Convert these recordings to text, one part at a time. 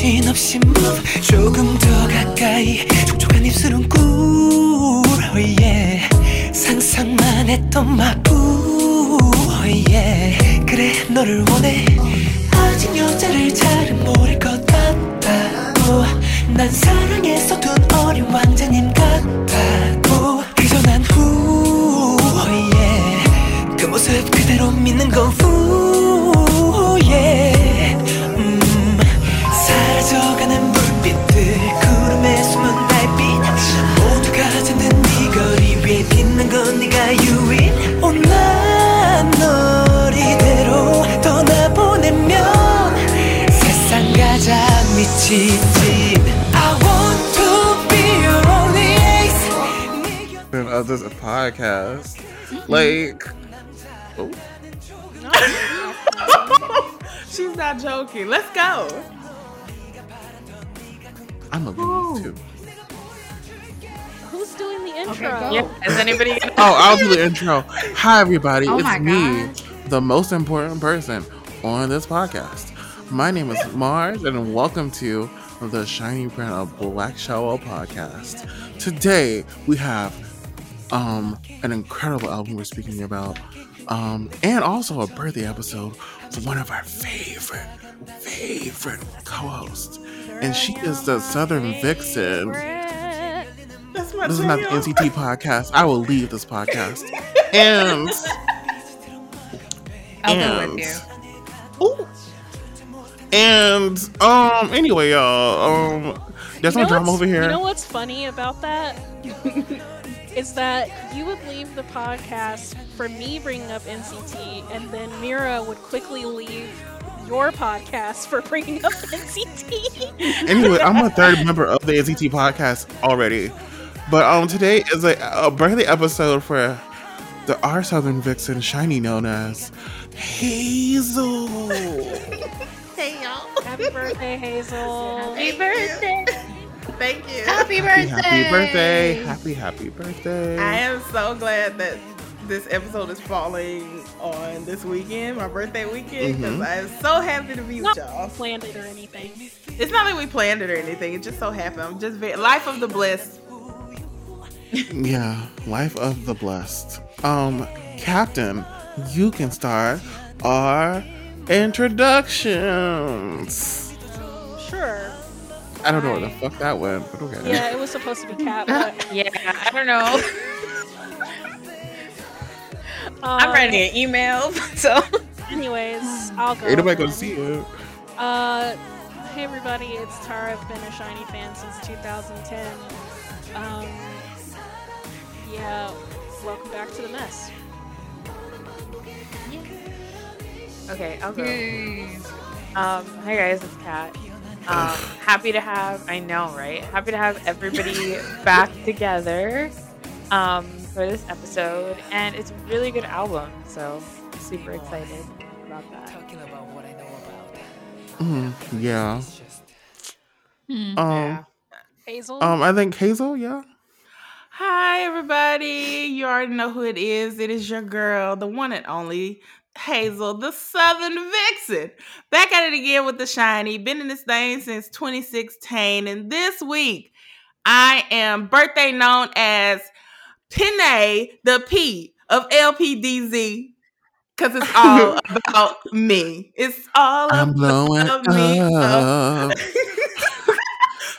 정신없이 move 조금 더 가까이 촉촉한 입술은 꿀 oh. 상상만 했던 oh yeah. 그래 너를 원해 아직 여자를 잘은 모를 것 같다고 난 사랑에 서툰 어린 왕자님 같다고 그저 난후 oh yeah. 그 모습 그대로 믿는 건 후 And I want a podcast. Like. Oh. She's not joking. Let's go. I'm a leave too. Who's doing the intro? Okay, yeah, is anybody? oh, I'll do the intro. Hi, everybody. Oh it's me, the most important person on this podcast. My name is Mars, and welcome to the Shiny Brand of Black Shower podcast. Today, we have um an incredible album we're speaking about, um, and also a birthday episode for one of our favorite, favorite co-hosts. And she is the Southern Vixen. That's my This is not the. NCT podcast. I will leave this podcast. And I'll and go with you. Ooh. And um anyway, y'all, um there's You no drama over here. You know what's funny about that? is that you would leave the podcast for me bringing up NCT, and then Mira would quickly leave your podcast for bringing up NCT. anyway, I'm a third member of the NCT podcast already. But um today is a, a birthday episode for the our Southern Vixen, shiny known as Hazel. Hey y'all. Happy birthday, Hazel. Happy birthday! Thank you. Happy birthday! happy birthday. Happy, happy birthday. I am so glad that this episode is falling on this weekend, my birthday weekend, because Mhm. I am so happy to be with y'all. planned it or anything. It's not like we planned it or anything. It just so happened. I'm just very life of the blessed. Yeah, life of the blessed. Um, Captain, you can start our introductions. Sure. I don't know where the fuck that went, but okay. Yeah, it was supposed to be Cat, but Yeah, I don't know. I'm um, writing an email, so Anyways, I'll go. Ain't nobody gonna see it. Uh, hey everybody, it's Tara. I've been a Shiny fan since 2010. Um, yeah, welcome back to the mess. Okay, I'll go. Um, hi guys, it's Kat. Um, happy to have, I know, right? Happy to have everybody back together um, for this episode, and it's a really good album, so super excited about that. Mm, yeah. Hmm, Um, Hazel. um, I think Hazel. Yeah. Hi, everybody. You already know who it is. It is your girl, the one and only Hazel, the Southern Vixen. Back at it again with the shiny. Been in this thing since 2016. And this week, I am birthday known as Pinay, the P of LPDZ. Because it's all about me. It's all I'm about me. up.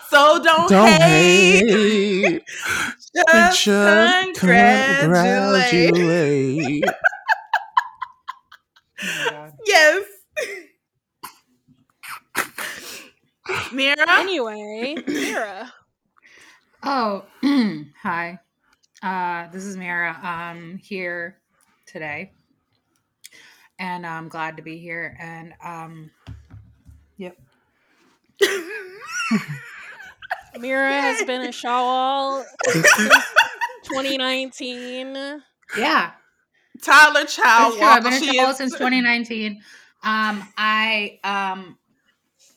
So don't, Don't hate. hate. Just, Just congratulate. congratulate. Yes. Mira. anyway, Mira. Oh, hi. Uh, this is Mira. I'm here today, and I'm glad to be here. And um, yep. Mira has been a Shawol since 2019. Yeah. Tyler Child That's true. I've been a She child is- since 2019. Um, I um,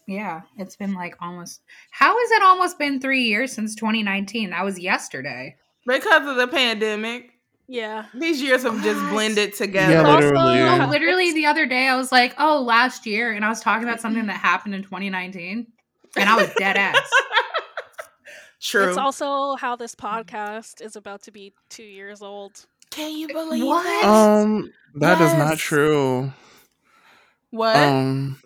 yeah, it's been like almost. How has it almost been three years since 2019? That was yesterday. because of the pandemic. Yeah. These years have just blended together. Yeah, Also, literally. uh, Literally the other day, I was like, "Oh, last year," and I was talking about something that happened in 2019, and I was dead ass. True. It's also how this podcast is about to be two years old. Can you believe What? that? Um, that is not true. what? Um,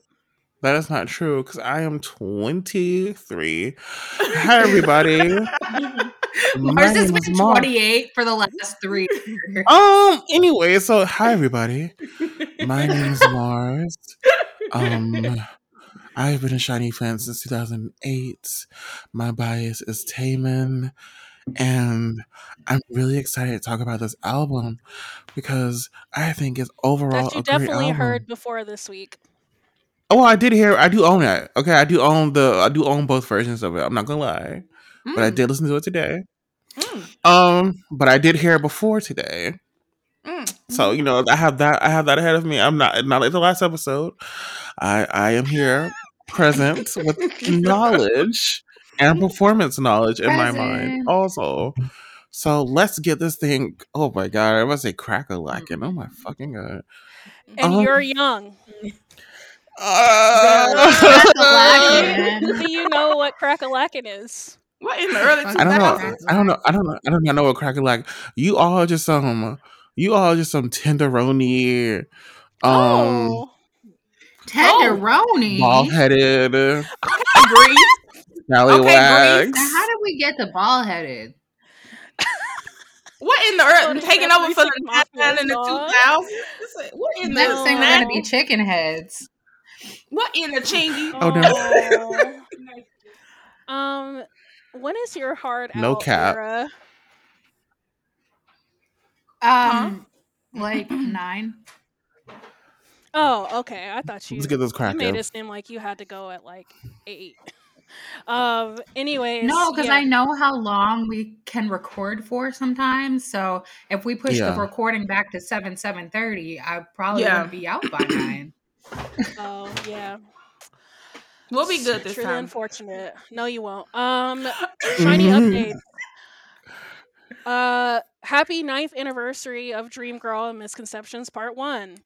that is not true because I am 23. Hi, everybody. Mars has been Mark. 28 for the last three years. Um. Anyway, so hi everybody. My name is Mars. Um, I've been a Shiny fan since 2008. My bias is Taemin, and I'm really excited to talk about this album because I think it's overall that you definitely heard before this week. Oh, I did hear. I do own it. Okay, I do own the. I do own both versions of it. I'm not gonna lie, but I Mm, did listen to it today. mm, Um, but I did hear it before today. mm, So you know, I have that. I have that ahead of me. I'm not not like the last episode. I I am here, present with knowledge and performance knowledge in my mind. Also, so let's get this thing. Oh my god! I must say crack a lacking. Oh my fucking god! And Um, you're young. Crack-a-lackin'. Do you know what crack-a-lackin' is? What in the early I I don't know. I don't know. I don't know. I do not know what crack a lack. You all just some. You all just some tenderoni. Um. oh. Tenderoni. Bald headed, Grease. scallywags. Now, how did we get the ball headed? What in the earth? early this taking over for the Three Six 99 and the Mafia, 2000s? What in the Next thing we're gonna be chicken heads. What in the chingy? Oh, no. Um, when is your hard No out cap. era? Um, like nine. Oh, okay. I thought you, Let's get this you made it seem like you had to go at like eight. Um. Anyways, No, because yeah. I know how long we can record for sometimes. So if we push Yeah. the recording back to seven seven thirty, I probably Yeah. wouldn't be out by nine. Oh yeah. We'll be good this time. Truly time. unfortunate. No, you won't. Um, shiny update. Uh, happy ninth anniversary of Dream Girl and Misconceptions Part One.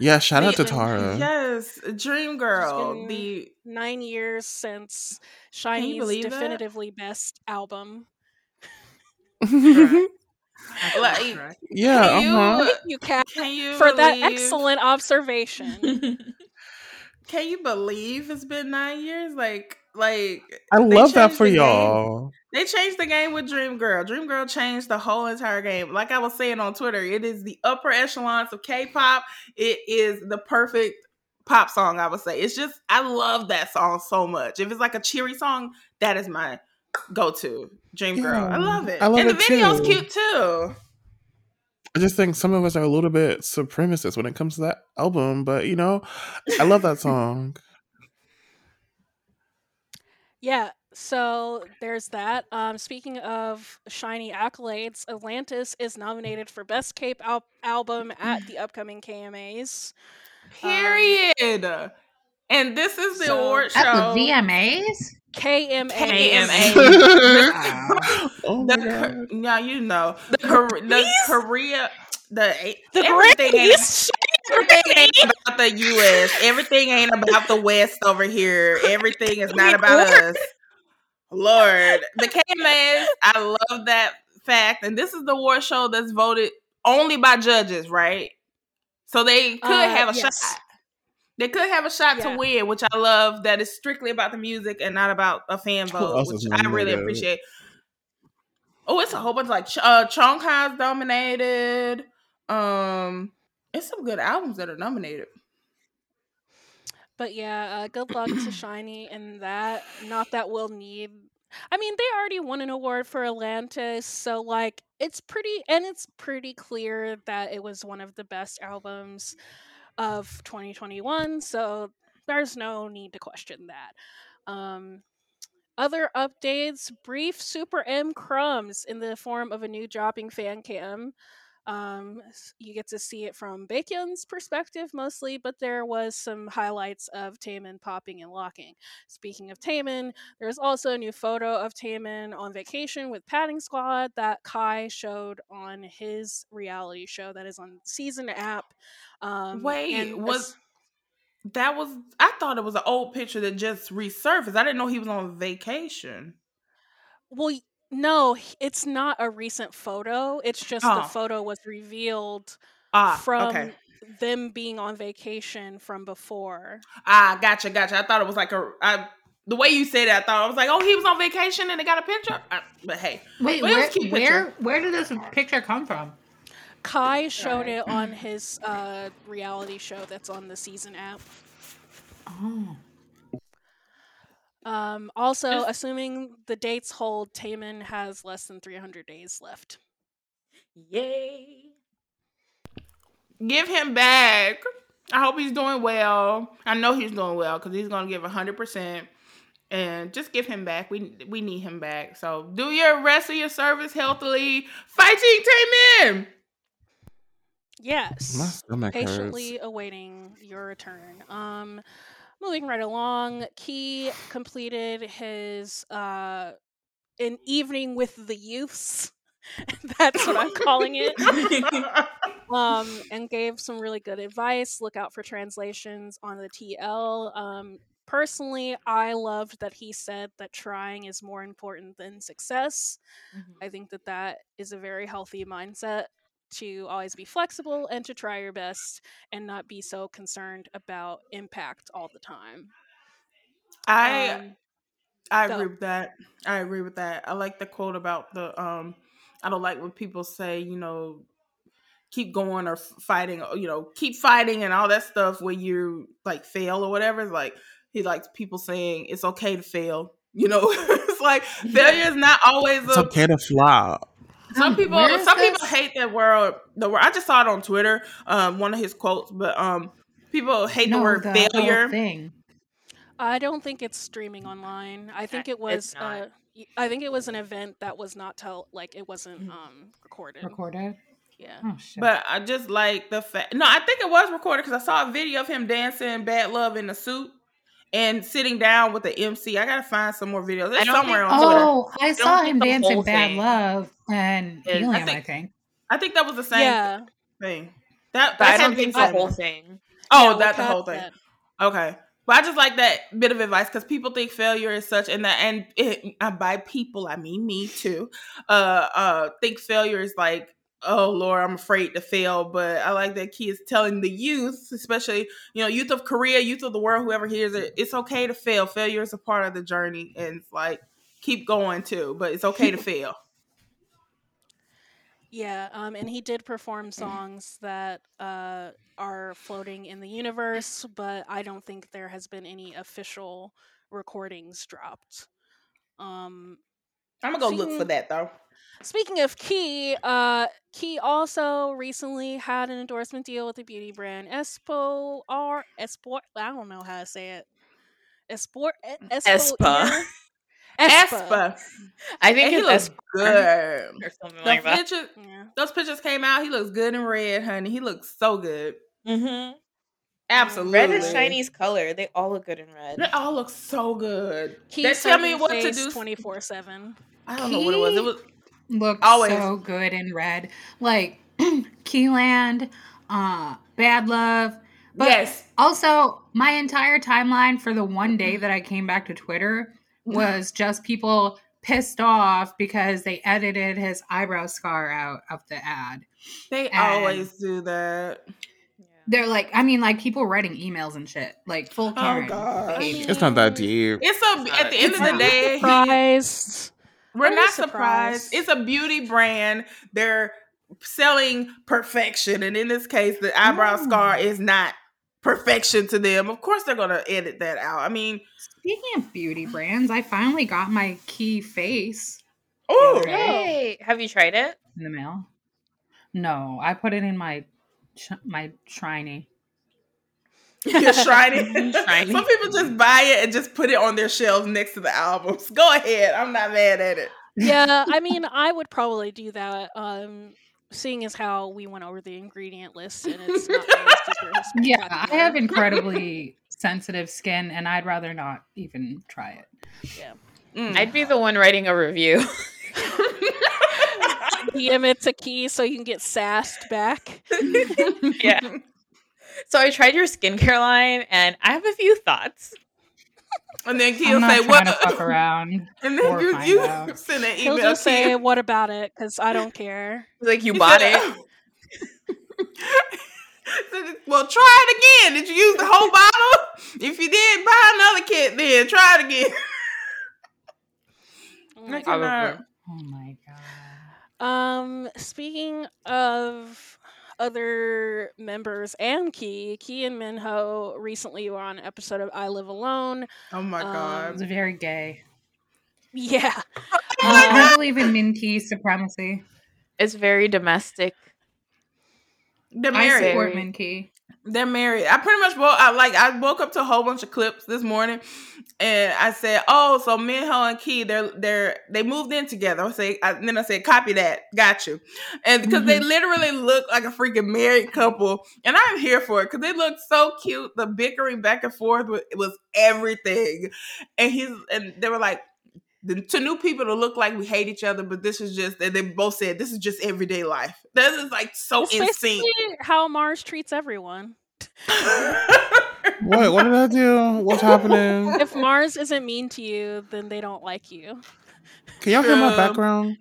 Yeah, shout out to The- Tara. Yes, Dream Girl. The Nine years since Shiny's believe that? definitively best album. like, yeah, Can you- uh-huh. Thank you, Kat, can you for that excellent observation. Can you believe it's been nine years? Like, like I love that for y'all. They changed the game with Dream Girl. Dream Girl changed the whole entire game. Like I was saying on Twitter, it is the upper echelons of K-pop. It is the perfect pop song. I would say it's just I love that song so much. If it's like a cheery song, that is my go-to. Dream Girl. I love it. I love and the video's too. cute too. I just think some of us are a little bit supremacist when it comes to that album, but you know, I love that song. Yeah, so there's that. Um, speaking of shiny accolades, Atlantis is nominated for Best Cape al- Album at the upcoming KMAs. Period. and this is the so- award show. At the VMAs. KMAs. KMA. oh the my Kor- god. now you know the Kor- the Grammys? Korea the The everything ain't, everything ain't about the U.S. Everything ain't about the West over here. Everything is not about us. Lord, the KMAs. I love that fact, and this is the award show that's voted only by judges, right? So they could Uh, have a yes. shot. They could have a shot Yeah. to win, which I love. That is strictly about the music and not about a fan vote, else which I really nominated? appreciate. Oh, it's a whole bunch like Ch- uh Chungha's nominated. Um, it's some good albums that are nominated. But yeah, uh, good luck to Shiny in that. Not that we'll need. I mean, they already won an award for Atlantis, so like it's pretty, and it's pretty clear that it was one of the best albums of 2021. So there's no need to question that. Um, other updates: brief Super M crumbs in the form of a new dropping fan cam. Um, you get to see it from Baekhyun's perspective mostly, but there was some highlights of Taemin popping and locking. Speaking of Taemin, there's also a new photo of Taemin on vacation with Padding Squad that Kai showed on his reality show that is on Season app. Um, Wait, was as- that was? I thought it was an old picture that just resurfaced. I didn't know he was on vacation. well, no, h- it's not a recent photo. It's just Oh. the photo was revealed Ah, from okay. them being on vacation from before. Ah, gotcha, gotcha. I thought it was like a. I, the way you said it, I thought I was like, oh, he was on vacation and they got a picture. I, but hey, Wait, Well, it was where, cute where, picture. where did this picture come from? Kai showed it on his uh, reality show that's on the season app. Oh, Um, also, Just- assuming the dates hold, Taemin has less than 300 days left. Yay. give him back. I hope he's doing well. I know he's doing well because he's gonna give hundred percent. And just give him back. We we need him back. So do your rest of your service healthily. Fighting Taemin. Yes. My stomach patiently hurts. awaiting your return. Um, moving right along, Key completed his uh, an evening with the youths. That's what I'm calling it. Um, and gave some really good advice. Look out for translations on the TL. Um, personally, I loved that he said that trying is more important than success. I think that that is a very healthy mindset to always be flexible and to try your best and not be so concerned about impact all the time. I Um, I go. agree with that. I agree with that. I like the quote about the um I don't like when people say, you know, keep going or fighting, you know, keep fighting and all that stuff when you like fail or whatever. It's like he likes people saying it's okay to fail. You know, it's like failure is not always It's a okay to flop. Some people where is some people hate that word the word I just saw it on Twitter, um, one of his quotes, but um people hate the word the failure. thing. I don't think it's streaming online. I think it was. it's not. Uh, y- I think it was an event that was not tell like it wasn't Mhm. um recorded. Recorded. Yeah. Oh shit. But I just like the fact. No, I think it was recorded because I saw a video of him dancing "Bad Love" in a suit and sitting down with the MC. I gotta find some more videos. I It's somewhere think- on Twitter. oh, I don't saw him dancing "Bad thing Love" and is- I Helium. I think- think. I think that was the same Yeah. thing. That, But I don't think the whole thing. Oh, Yeah, we're that's the whole thing. that. Okay. But I just like that bit of advice because people think failure is such, and that, and it, uh, by people I mean me too. Uh, uh, think failure is like, oh Lord, I'm afraid to fail. But I like that Key is telling the youth, especially you know, youth of Korea, youth of the world, whoever hears it, it's okay to fail. Failure is a part of the journey, and it's like keep going too. But it's okay to fail. Yeah, um, and he did perform songs that uh, are floating in the universe, but I don't think there has been any official recordings dropped. Um, I'm gonna go look for that though. Speaking of Key, uh, Key also recently had an endorsement deal with the beauty brand Espo or Esport. I don't know how to say it. Esport Espo Espa. Espa, I think and he looks Espa good. or something The like that. Yeah. those pictures came out. He looks good in red, honey. He looks so good. Mm-hmm. Absolutely. Red is Shiny's color. They all look good in red. They all look so good. Key They tell me what to do. twenty four seven. I don't know what it was. It was Looked Always. so good in red. Like Keyland, uh, Bad Love. But yes. also my entire timeline for the one day that I came back to Twitter was just people pissed off because they edited his eyebrow scar out of the ad. They And- always do that. They're like, I mean, like people writing emails and shit, like full Oh Karen. god. behavior. It's not that deep. It's a at the end of the day, he- Surprised. We're I'm not surprised. surprised. It's a beauty brand. They're selling perfection, and in this case, the eyebrow Mm. scar is not perfection to them. Of course, they're gonna edit that out. I mean, Speaking of beauty brands, I finally got my key face oh, other day. Yay! Have you tried it? in the mail. No, I put it in my my shiny. You're shiny. Shiny. Some people just buy it and just put it on their shelves next to the albums. Go ahead. I'm not mad at it. yeah, I mean, I would probably do that. Um, seeing as how we went over the ingredient list and it's not Yeah, I have incredibly sensitive skin, and I'd rather not even try it. Mm. I'd be the one writing a review. DM it to Key so you can get sassed back. yeah. So I tried your skincare line, and I have a few thoughts. and then I'm Keel not say, "What?" to fuck around. And then or you, find you out. send an He'll email. just say, Keel. "What about it?" Because I don't care. Like you He bought said, it. Well, try it again. Did you use the whole bottle? If you did, buy another kit. Then try it again. Oh my I God. cannot. Oh my god. Um, speaking of other members and Key, Key and Minho recently were on an episode of I Live Alone. Oh my Um, god. It's very gay. Yeah. Uh, I believe in Minty supremacy. It's very domestic. They're I married. support Minty. They're married. I pretty much woke. I like. I woke up to a whole bunch of clips this morning, and I said, "Oh, so Minho and Key, they're they're they moved in together." I say, I, and then I said, "Copy that, got you," and because they mm-hmm. literally look like a freaking married couple, and I'm here for it because they look so cute. The bickering back and forth was, was everything, and he's and they were like. The, to new people to look like we hate each other, but this is just, and they both said this is just everyday life. This is like so It's in how Mars treats everyone. What? What did I do? What's happening? If Mars isn't mean to you, then they don't like you. Can y'all hear my Um, background?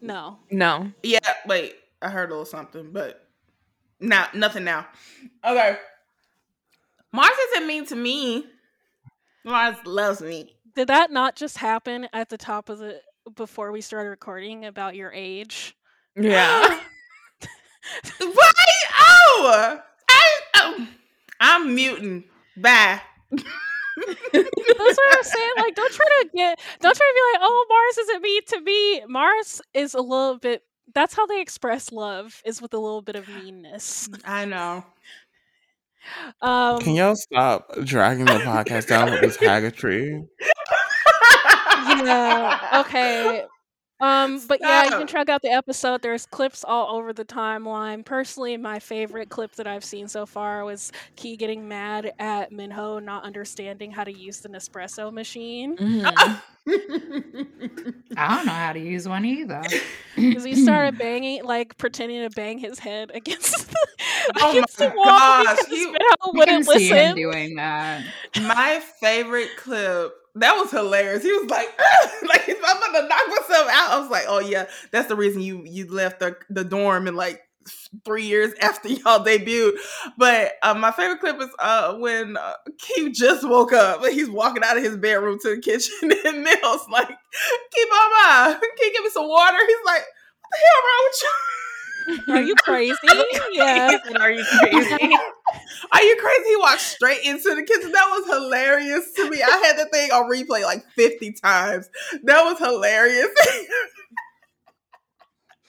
No. No. Yeah, wait. I heard a little something, but not nothing now. Okay. Mars isn't mean to me. Mars loves me. Did that not just happen at the top of the before we started recording about your age? Yeah. Right? Oh, I, oh, I'm muting. Bye. That's what I'm saying. Like, don't try to get, don't try to be like, oh, Mars isn't mean to me. Mars is a little bit. That's how they express love, is with a little bit of meanness. I know. Um, Can y'all stop dragging the podcast down with this haggotry? yeah. Okay. Um, but yeah, you can check out the episode. There's clips all over the timeline. Personally, my favorite clip that I've seen so far was Key getting mad at Minho not understanding how to use the Nespresso machine Mhm. I don't know how to use one either. because he started banging, like pretending to bang his head against the, Oh against my the wall gosh, because you- Minho I can wouldn't see him listen. doing that. My favorite clip. That was hilarious. He was like, like I'm about to knock myself out. I was like, oh yeah, that's the reason you you left the the dorm in like three years after y'all debuted. But uh, my favorite clip is uh when uh, Keith just woke up. He's walking out of his bedroom to the kitchen, and Mills like, "Keep on can you give me some water?" He's like, "What the hell wrong with you?" Are you crazy? yeah. He Are you crazy? Are you crazy? He walked straight into the kitchen. That was hilarious to me. I had the thing on replay like 50 times. That was hilarious.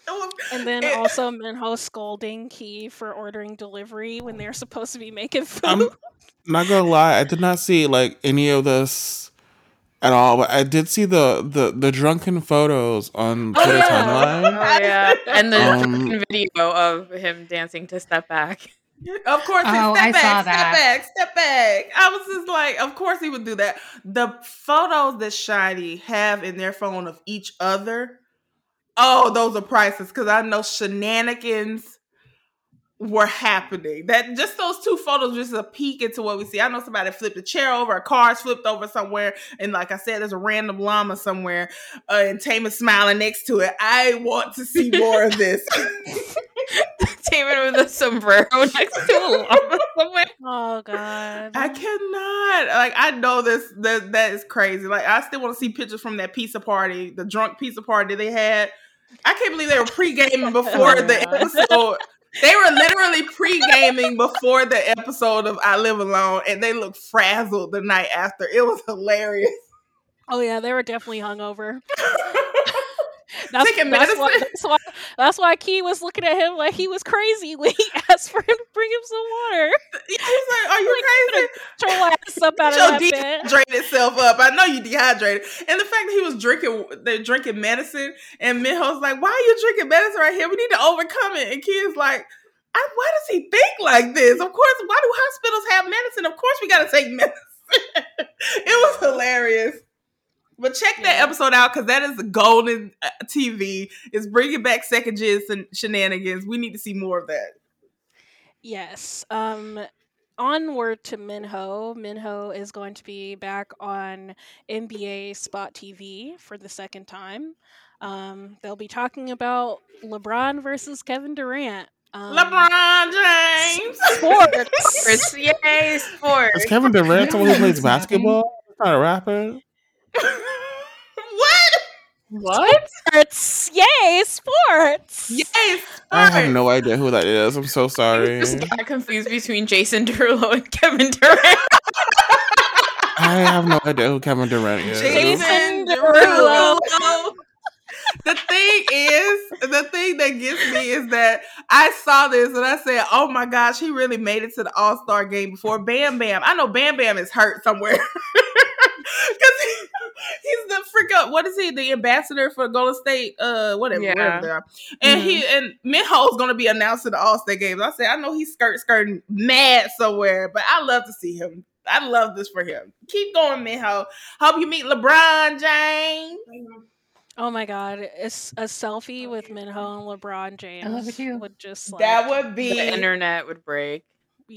Was- And then it- also Minho scolding Key for ordering delivery when they're supposed to be making food. I'm not gonna lie, I did not see like any of this at all, but I did see the the, the drunken photos on Oh, Twitter yeah. timeline. Oh yeah, and the Um, video of him dancing to "Step Back." of course, it's Oh, step I back, saw step back, step back. I was just like, of course he would do that. The photos that Shiny have in their phone of each other, oh, those are priceless because I know shenanigans were happening. That just those two photos, just a peek into what we see. I know somebody flipped a chair over, a car's flipped over somewhere, and like I said, there's a random llama somewhere, uh, and Taemin's smiling next to it. I want to see more of this. Taemin with a sombrero next to a llama somewhere. oh god. I cannot. Like I know this that that is crazy. Like I still want to see pictures from that pizza party, the drunk pizza party they had. I can't believe they were pre-gaming before Oh, the episode. They were literally pre-gaming before the episode of I Live Alone, and they looked frazzled the night after. It was hilarious. Oh yeah, they were definitely hungover. That's, Taking that's, why, medicine? that's why that's why Key was looking at him like he was crazy when he asked for him to bring him some water. He was like, "Are you crazy?" Get your ass up out of that bed. itself up. I know you dehydrated. And the fact that he was drinking, they're drinking medicine, and Minho's like, "Why are you drinking medicine right here? We need to overcome it." And Kid's like, I, "Why does he think like this? Of course, why do hospitals have medicine? Of course, we got to take medicine." it was hilarious. But check that episode out because that is golden uh, TV. It's bringing back second gen and shenanigans. We need to see more of that. Yes. Um onward to Minho. Minho is going to be back on NBA Spot TV for the second time. Um, they'll be talking about LeBron versus Kevin Durant. Um, LeBron James. sports. Sports. Yay, sports. Is Kevin Durant someone who plays basketball? He's not a rapper. What? What? sports. Yay, sports. Yes. I have no idea who that is. I'm so sorry. I Just got confused between Jason Derulo and Kevin Durant. I have no idea who Kevin Durant is. Jason Jason Derulo. Derulo. the thing is, the thing that gets me is that I saw this and I said, "Oh my gosh, he really made it to the All Star game before Bam Bam." I know Bam Bam is hurt somewhere because he, he's the freak up. What is he? The ambassador for Golden State? Uh, whatever, Yeah. whatever. They are. And he and Minho's going to be announcing the All Star games. I said, I know he's skirt skirting mad somewhere, but I love to see him. I love this for him. Keep going, Minho. Hope you meet LeBron James. Oh my god, it's a selfie with Minho and LeBron James. love it too. Would just like, That would be the internet would break.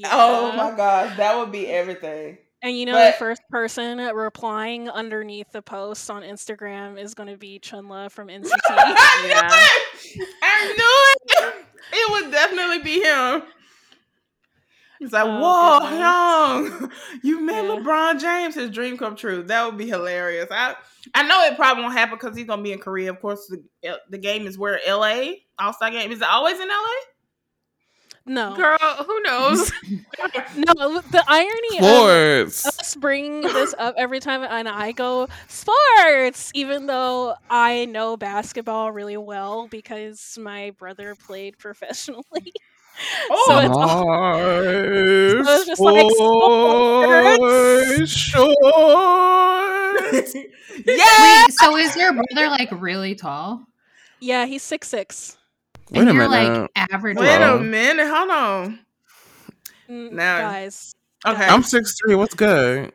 Oh my gosh, that would be everything. And you know, But- the first person replying underneath the post on Instagram is going to be Chenle from NCT. I Yeah. knew it. I knew it. It would definitely be him. He's like, Oh, whoa, goodness. young, you met Yeah. LeBron James. His dream come true. That would be hilarious. I I know it probably won't happen because he's gonna be in Korea. Of course, the the game is where L.A. All Star game is it always in L.A. no, Girl, who knows? no. The irony of Sports. us bringing this up every time, and I go sports, even though I know basketball really well because my brother played professionally. Oh, so it's all- oh, Nice. it's just like Sports. Shorts. yeah. Wait, so is your brother like really tall? yeah, he's six six. Wait and a you're minute. like average. Wait a minute. Hold on. Now- guys, Okay, I'm six three. What's good?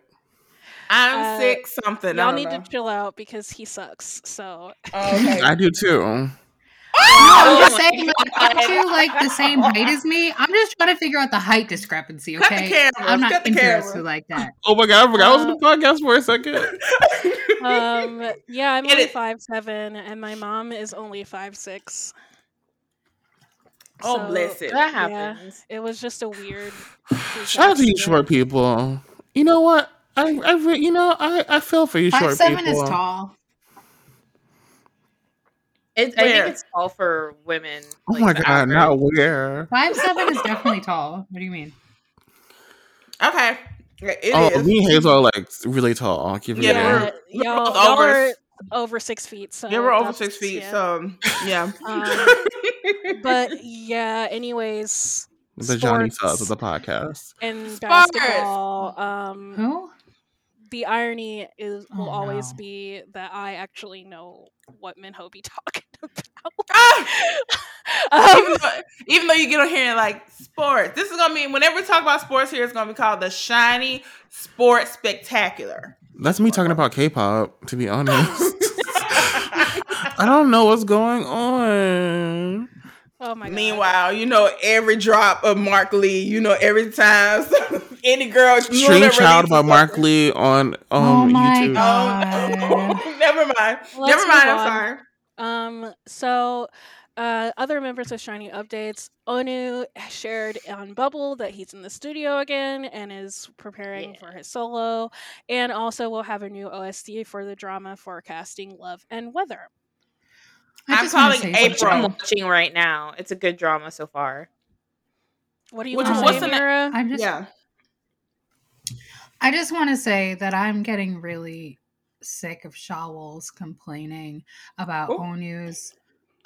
I'm Uh, six something. Y'all don't need know. to chill out because he sucks. So Oh, okay. I do too. I'm just saying, like, aren't you like the same height as me? I'm just trying to figure out the height discrepancy. Cut the Okay, cameras, I'm not cut the interested cameras. like that. Oh my god, I forgot I was in the podcast for a second. um yeah i'm Get only it. five seven and my mom is only five six oh, bless it. that yeah, happens. it was just a weird Shout out to you accident. short people. You know what? I, I re- you know, I, I feel for you Five short seven people. is tall. It, I think it's all for women. Oh like my god, average. not where? Five seven is definitely tall. What do you mean? Okay. It is. oh, me and Hazel are like really tall. I'll give you Yeah, that. yeah, y'all, y'all over- are over six feet so yeah, we're over six feet, yeah. so yeah. Um, but yeah anyways The Johnny sports Subs of the podcast. And Sports. basketball um Who? the irony is will Oh, always no. be that I actually know what Minho be talking about. Ah! um, even, though, even though you get on here and like sports, this is gonna be whenever we talk about sports here, it's gonna be called the Shiny Sports Spectacular. That's me talking about K-pop. To be honest, I don't know what's going on. Oh my god. Meanwhile, you know every drop of Mark Lee. You know every time any girl Stream Child by Mark. Lee on um Oh my YouTube. God. Oh, never mind. Let's never mind. I'm sorry. Um, so uh, other members of Shiny updates. Onew shared on Bubble that he's in the studio again and is preparing Yeah. for his solo, and also we'll have a new OST for the drama forecasting love and weather. I I'm calling say April. I'm watching right now. It's a good drama so far. What do you Which want is- to what's say, the Mira? I just, Yeah. I just want to say that I'm getting really sick of Shawols complaining about Oh. Onew's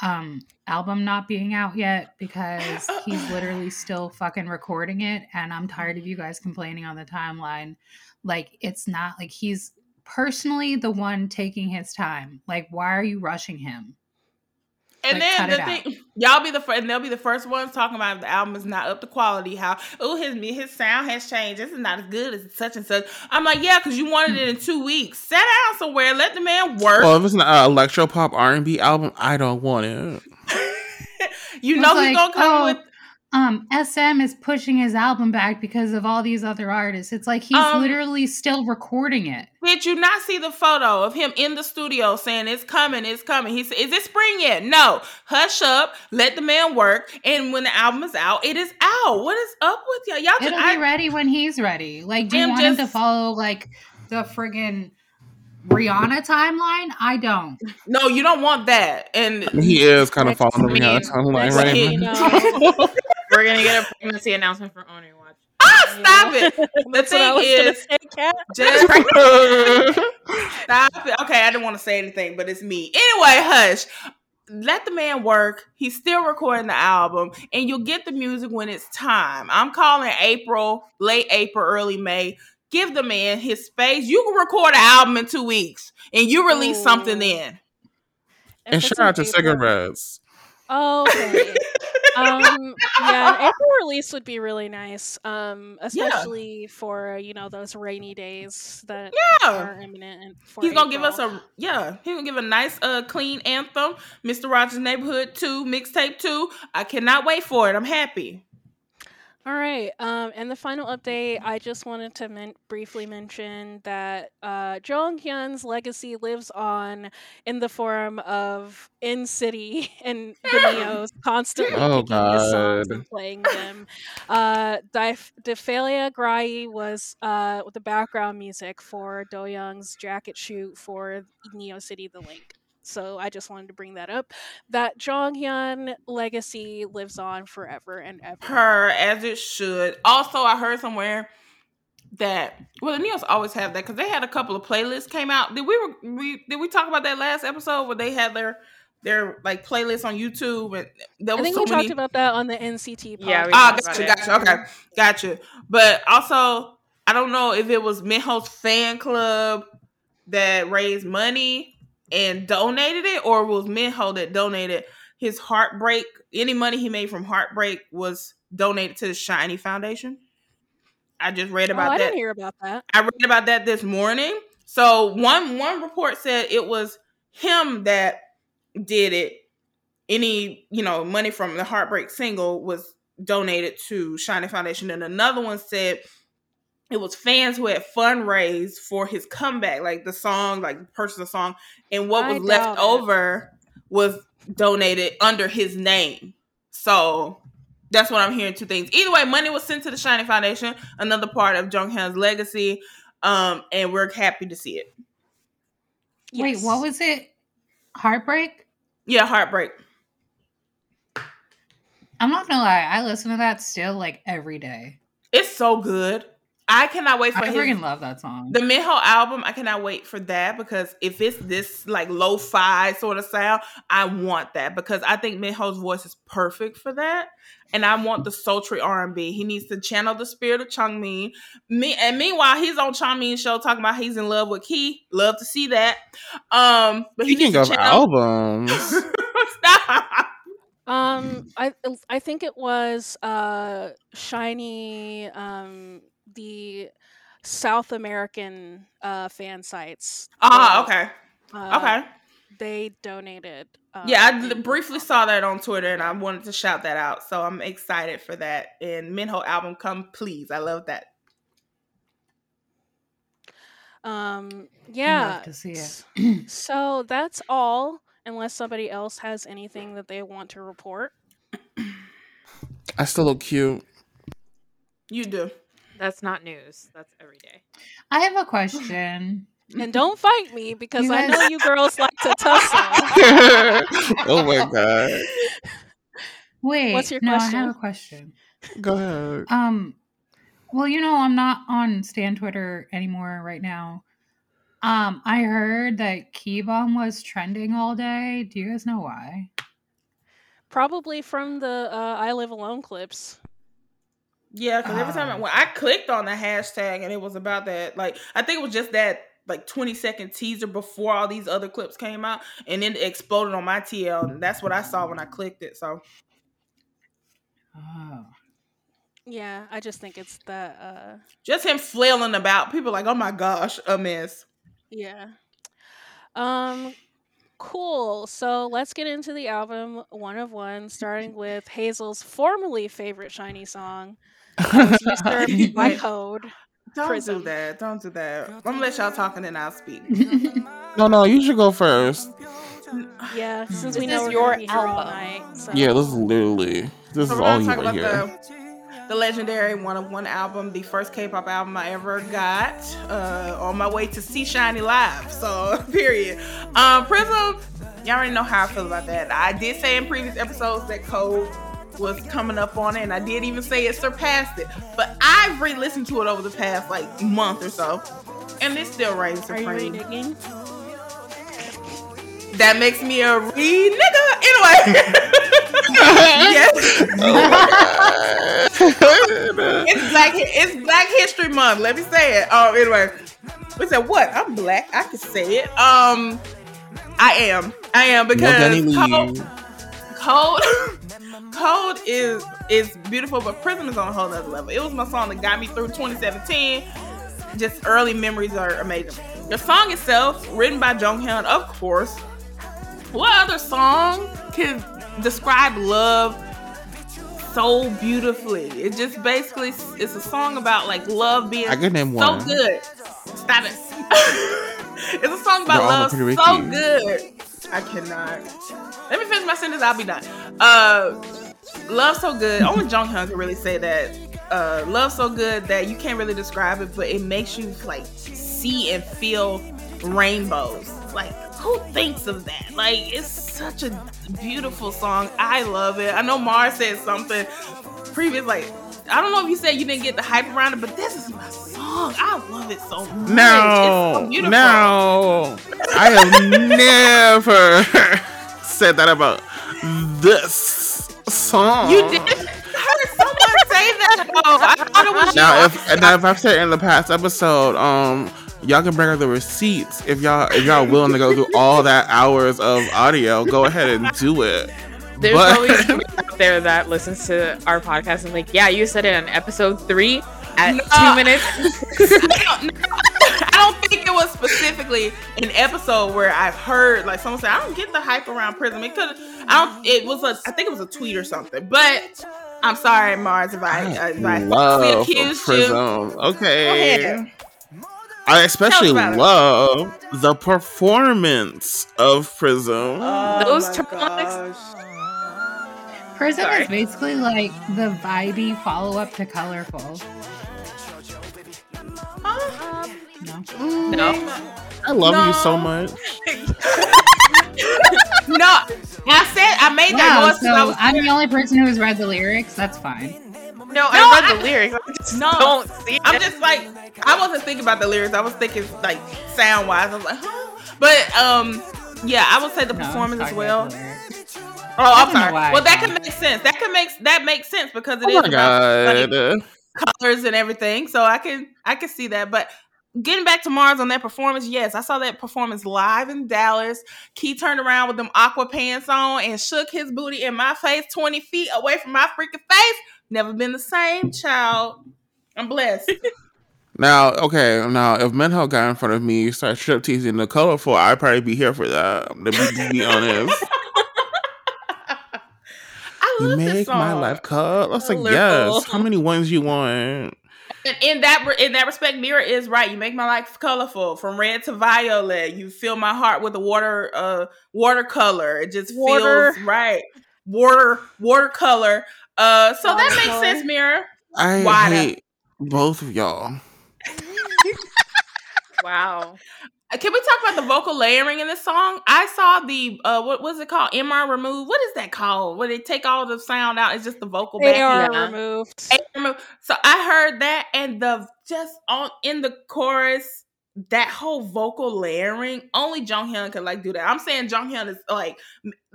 um album not being out yet because he's literally still fucking recording it and I'm tired of you guys complaining on the timeline. Like it's not like he's personally the one taking his time. Like why are you rushing him? And Like, then it the out. thing, y'all be the first, and they'll be the first ones talking about if the album is not up to quality. How oh his his sound has changed. This is not as good as such and such. I'm like, yeah, because you wanted it in two weeks. Sit down somewhere, let the man work. Well, if it's an uh, electro pop R and B album, I don't want it. you know he's like, gonna come oh, with. Um SM is pushing his album back because of all these other artists. It's like he's Um, literally still recording it. Did you not see the photo of him in the studio saying it's coming, it's coming? He said, "Is it spring yet?" No. Hush up, let the man work, and when the album is out, it is out. What is up with y'all? Y'all just, It'll I, be ready when he's ready. Like, do you I'm want him to follow like the friggin' Rihanna timeline? I don't. no, you don't want that. And He is kind of following the Rihanna timeline right week, now. We're gonna get a pregnancy announcement for Onew. Watch. ah, stop it. The That's what thing is, say, just Stop it. Okay, I didn't want to say anything, but it's me. Anyway, hush. Let the man work. He's still recording the album, and you'll get the music when it's time. I'm calling April, late April, early May. Give the man his space. You can record an album in two weeks, and you release something then. If and shout out to April- cigarettes. Oh, okay. um, yeah, an April release would be really nice. Um, especially for you know those rainy days that Yeah. are imminent. And for He's gonna give us a yeah. He's gonna give a nice uh clean anthem, Mr. Rogers Neighborhood Two mixtape two. I cannot wait for it. I'm happy. All right. Um, and the final update, I just wanted to men- briefly mention that uh, Jong Hyun's legacy lives on in the form of NCT and the Neos constantly Oh, picking his songs God. and playing them. Uh, Dif- Diphylleia Grayi was uh, the background music for Do Young's jacket shoot for Neo City The Link. So I just wanted to bring that up. That Jong Hyun legacy lives on forever and ever. her as it should. Also, I heard somewhere that well, the Neos always have that because they had a couple of playlists came out. Did we, re- we did we talk about that last episode where they had their their like playlists on YouTube and there I think so we many. talked about that on the NCT podcast. Yeah, we Ah, gotcha, about gotcha. Okay, gotcha. But also, I don't know if it was Minho's fan club that raised money and donated it, or was Minho that donated his heartbreak. Any money he made from heartbreak was donated to the Shiny Foundation. I just read Oh, about I that. I didn't hear about that. I read about that this morning. So one one report said it was him that did it. Any you know money from the Heartbreak single was donated to Shiny Foundation, and another one said it was fans who had fundraised for his comeback, like the song, like purchase the song, and what was left it. over was donated under his name. So that's what I'm hearing. Two things. Either way, money was sent to the Shining Foundation, another part of Jonghyun's legacy, um, and we're happy to see it. Wait, what was it? Heartbreak? Yeah, heartbreak. I'm not gonna lie, I listen to that still like every day. It's so good. I cannot wait for I his, freaking love that song. the Minho album. I cannot wait for that because if it's this like lo-fi sort of sound, I want that because I think Minho's voice is perfect for that, and I want the sultry R and B. He needs to channel the spirit of Changmin. Me and meanwhile, he's on Changmin's show talking about he's in love with Key. Love to see that. Um, but he Speaking needs of channel. albums, Stop. Um, I I think it was uh shiny um the South American uh fan sites. Ah, that, okay, uh, okay. They donated. Um, Yeah, I briefly saw that on Twitter and I wanted to shout that out. So I'm excited for that. And Minho album, come please. I love that. Um, yeah. to see it. so that's all. Unless somebody else has anything that they want to report. I still look cute. You do. That's not news. That's every day. I have a question. And don't fight me because You I know you girls like to tussle. oh my god. Wait, What's your no, I question? have a question. Go ahead. Um, well, you know, I'm not on Stan Twitter anymore right now. Um, I heard that Key Bomb was trending all day. Do you guys know why? Probably from the uh, "I Live Alone" clips. Yeah, because every time I, Oh. when I clicked on the hashtag and it was about that, like I think it was just that like 20 second teaser before all these other clips came out, and then it exploded on my TL, and that's what I saw when I clicked it. So Oh. Yeah, I just think it's that. Uh, just him flailing about, people like, oh my gosh, a mess. yeah. Um. Cool. So let's get into the album one of one, starting with Hazel's formerly favorite Shiny song, that was usurped by Wait. Code. Don't Prism. do that. Don't do that. I'm gonna let y'all talk and then I'll speak. No, no, you should go first. Yeah, since This we know is we're your gonna here all album. night. So. Yeah, this is literally this So is all you talk want about here. the, the legendary one of one album, the first K-pop album I ever got, uh, on my way to see SHINee live. So period. Um, Prism, y'all already know how I feel about that. I did say in previous episodes that Code was coming up on it, and I did even say it surpassed it. But I've re-listened to it over the past like month or so, and it still reigns Are you supreme. reneging? That makes me a re nigga. Anyway. yes. it's black it's black history month let me say it oh anyway we said what i'm black i can say it um i am i am No Danny because Lee. Code code is is beautiful but prism is on a whole nother level. It was my song that got me through 2017 just early memories are amazing. The song itself written by jonghyun of course. What other song can describe love so beautifully. It just basically it's a song about like love being I name so one. good. Stop it. it's a song about They're love so Ricky. good. I cannot. Let me finish my sentence. I'll be done. Uh, love so good. Only Jonghyun can really say that. Uh, love so good that you can't really describe it, but it makes you like see and feel rainbows. Like who thinks of that? Like it's such a beautiful song. I love it. I know Mars said something previous, like I don't know if you said you didn't get the hype around it, but this is my song. I love it so much. it's No, so beautiful. no, I have never said that about this song. You did. I heard someone say that. Oh, I thought it was Now, you. if now if I've said in the past episode, um, y'all can bring up the receipts if y'all if y'all willing to go through all that hours of audio. Go ahead and do it. There's But- always out there that listens to our podcast and like, yeah, you said it on episode three at No. two minutes. I don't think it was specifically an episode where I've heard like someone say I don't get the hype around Prism. It could I don't. It was a I think it was a tweet or something. But I'm sorry, Mars, if I I if I falsely love accused you. Prism. Go Okay. Ahead. I especially about it. love the performance of Prism. Oh Those my turtlenecks- Prism Sorry. is basically like the vibey follow up to Colorful. Huh? No. No. I love you so much. No, I said I made that Wow, noise because I so was I'm the only person who's read the lyrics. That's fine. No, No, I read I- the lyrics. I just No. don't see I'm just like I wasn't thinking about the lyrics. I was thinking like sound wise. I was like, huh? But um, yeah, I would say the No, performance as well. about the lyrics. Oh, I'm don't know sorry. Well, that thought- can make sense. That can make that makes sense because it Oh is my about like, colors and everything. So I can I can see that. But getting back to Mars on that performance, yes, I saw that performance live in Dallas. Key turned around with them aqua pants on and shook his booty in my face, twenty feet away from my freaking face. Never been the same, child. I'm blessed. Now, okay, now if Minho got in front of me, start strip teasing the colorful, I'd probably be here for that. To be, be honest, I you love this make song. my life color. It's like yes. How many ones you want? And in that in that respect, Mira is right. You make my life colorful, from red to violet. You fill my heart with a water uh watercolor. It just Water. feels right. Water watercolor. Uh, so that makes Watercolor. sense, Mira. I Wada. hate both of y'all. wow. Uh, Can we talk about the vocal layering in this song? I saw the uh, what was it called? MR remove. What is that called? Where they take all the sound out? It's just the vocal They back. are yeah. removed. AR remove. So I heard that, and the just on in the chorus, that whole vocal layering, only Jonghyun could like do that. I'm saying Jonghyun is like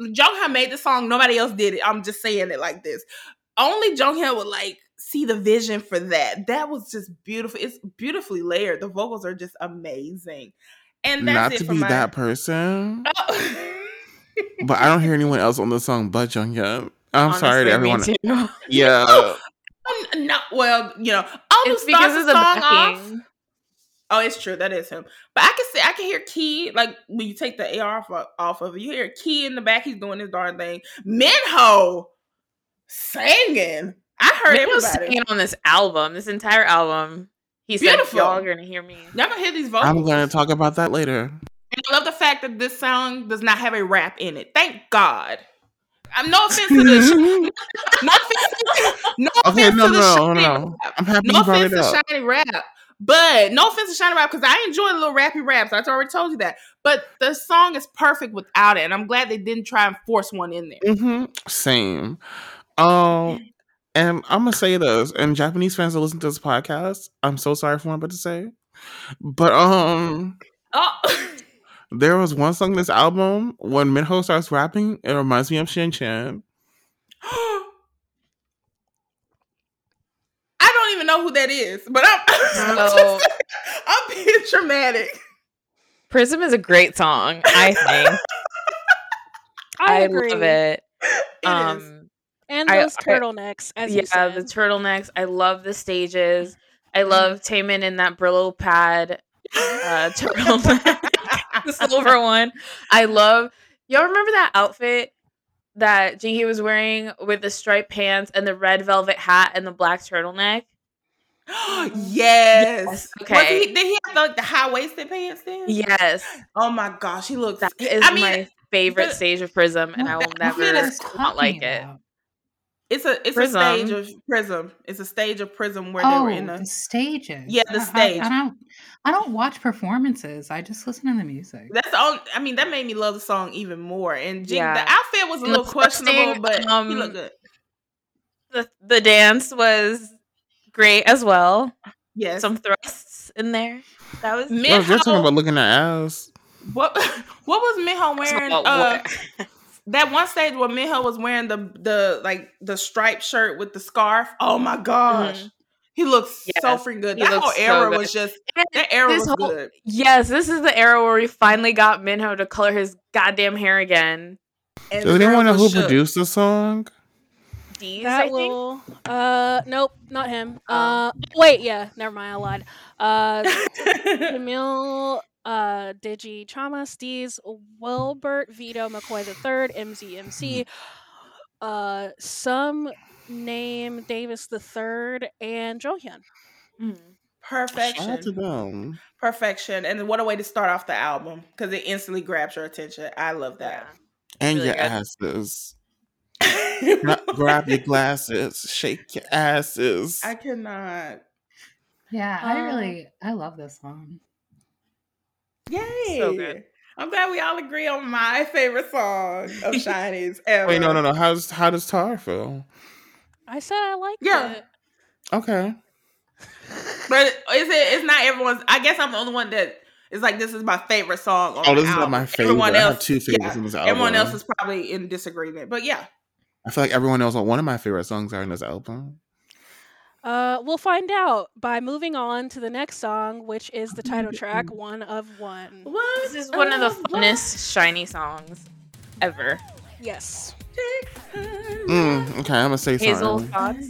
Jonghyun made the song, nobody else did it. I'm just saying it like this. Only Jonghyun would like see the vision for that. That was just beautiful. It's beautifully layered. The vocals are just amazing. And that's Not it to for be my that person, Oh. but I don't hear anyone else on the song but Jonghyun. I'm sorry to Honestly, me everyone. too. Yeah. Um, no, well, you know, all who It's starts because the of the song off. Backing. Oh, it's true. That is him. But I can see, I can hear Key like when you take the AR off, off of it. You hear Key in the back. He's doing his darn thing. Minho singing. I heard Minho's everybody. singing on this album, this entire album. He said, Beautiful. "Y'all are gonna hear me." Y'all gonna hear these vocals. I'm going to talk about that later. And I love the fact that this song does not have a rap in it. Thank God. I'm no offense to this. no offense. No Okay, offense no, to the no, SHINee no. I'm happy No you brought offense it to up. SHINee rap, but no offense to SHINee rap because I enjoy the little rappy raps. I already told you that. But the song is perfect without it, and I'm glad they didn't try and force one in there. hmm Same. Um, and I'm gonna say this, and Japanese fans that listen to this podcast, I'm so sorry for what I'm about to say, but um, Oh, there was one song in this album when Minho starts rapping, it reminds me of Shin Chan. I don't even know who that is, but I'm I'm, So- just, I'm being dramatic. Prism is a great song. I think I, I, agree. love it. It is. um, And those I- turtlenecks, as you yeah, said. the turtlenecks. I love the stages. I love Taemin in that Brillo pad uh, turtleneck, the silver one. I love. Y'all remember that outfit that Jinki was wearing with the striped pants and the red velvet hat and the black turtleneck? yes. Okay. Was he, did he have like the high waisted pants then? Yes, Oh my gosh, he looks. that is I mean, my favorite the- stage of Prism, and I will that never outfit not like it. it's a it's Prism. a stage of Prism. It's a stage of Prism where they Oh, were in the the. stages. Yeah, the I- I- stage. I, don't. I don't watch performances. I just listen to the music. That's all. I mean, that made me love the song even more. And Jing, Yeah. the outfit was a And little questionable, frosting, but um, he looked good. The the dance was great as well. Yes. Some thrusts in there. That was Minho, Well, they're talking about looking at ass. what? What was Minho wearing? Uh, what? that one stage where Minho was wearing the the like the striped shirt with the scarf. Oh my gosh, Mhm. he looks so freaking good. he That whole era good. was just And that era was whole- good. Yes, this is the era where we finally got Minho to color his goddamn hair again. And Does anyone know who shook. produced the song? D's, That I think. will. Uh, nope, not him. Oh. Uh, wait, yeah, never mind. I lied. Uh, Camille, uh, Digi, Chama, Steez, Wilbert, Vito, McCoy the Third, MZMC, uh, some name Davis the Third, and Jonghyun. Mhm. Shout out to Perfection, them. perfection, and what a way to start off the album because it instantly grabs your attention. I love that. And Really your good. asses. Not grab your glasses, shake your asses. I cannot. Yeah, I Uh, really I love this song. Yay! So good. I'm glad we all agree on my favorite song of SHINee's ever. Wait, no, no, no. How's how does Tar feel? I said I liked Yeah. it. Okay. But is it? It's not everyone's. I guess I'm the only one that is like this is my favorite song. On Oh, the this is not my favorite. Everyone I else, have two favorites yeah, in this album. Everyone else is probably in disagreement. But yeah, I feel like everyone knows what one of my favorite songs are in this album. Uh, we'll find out by moving on to the next song, which is the title track, One of One. what? This is one of the what? funnest SHINee songs ever. Yes. Mm, okay, I'm gonna say Hazel something. thoughts.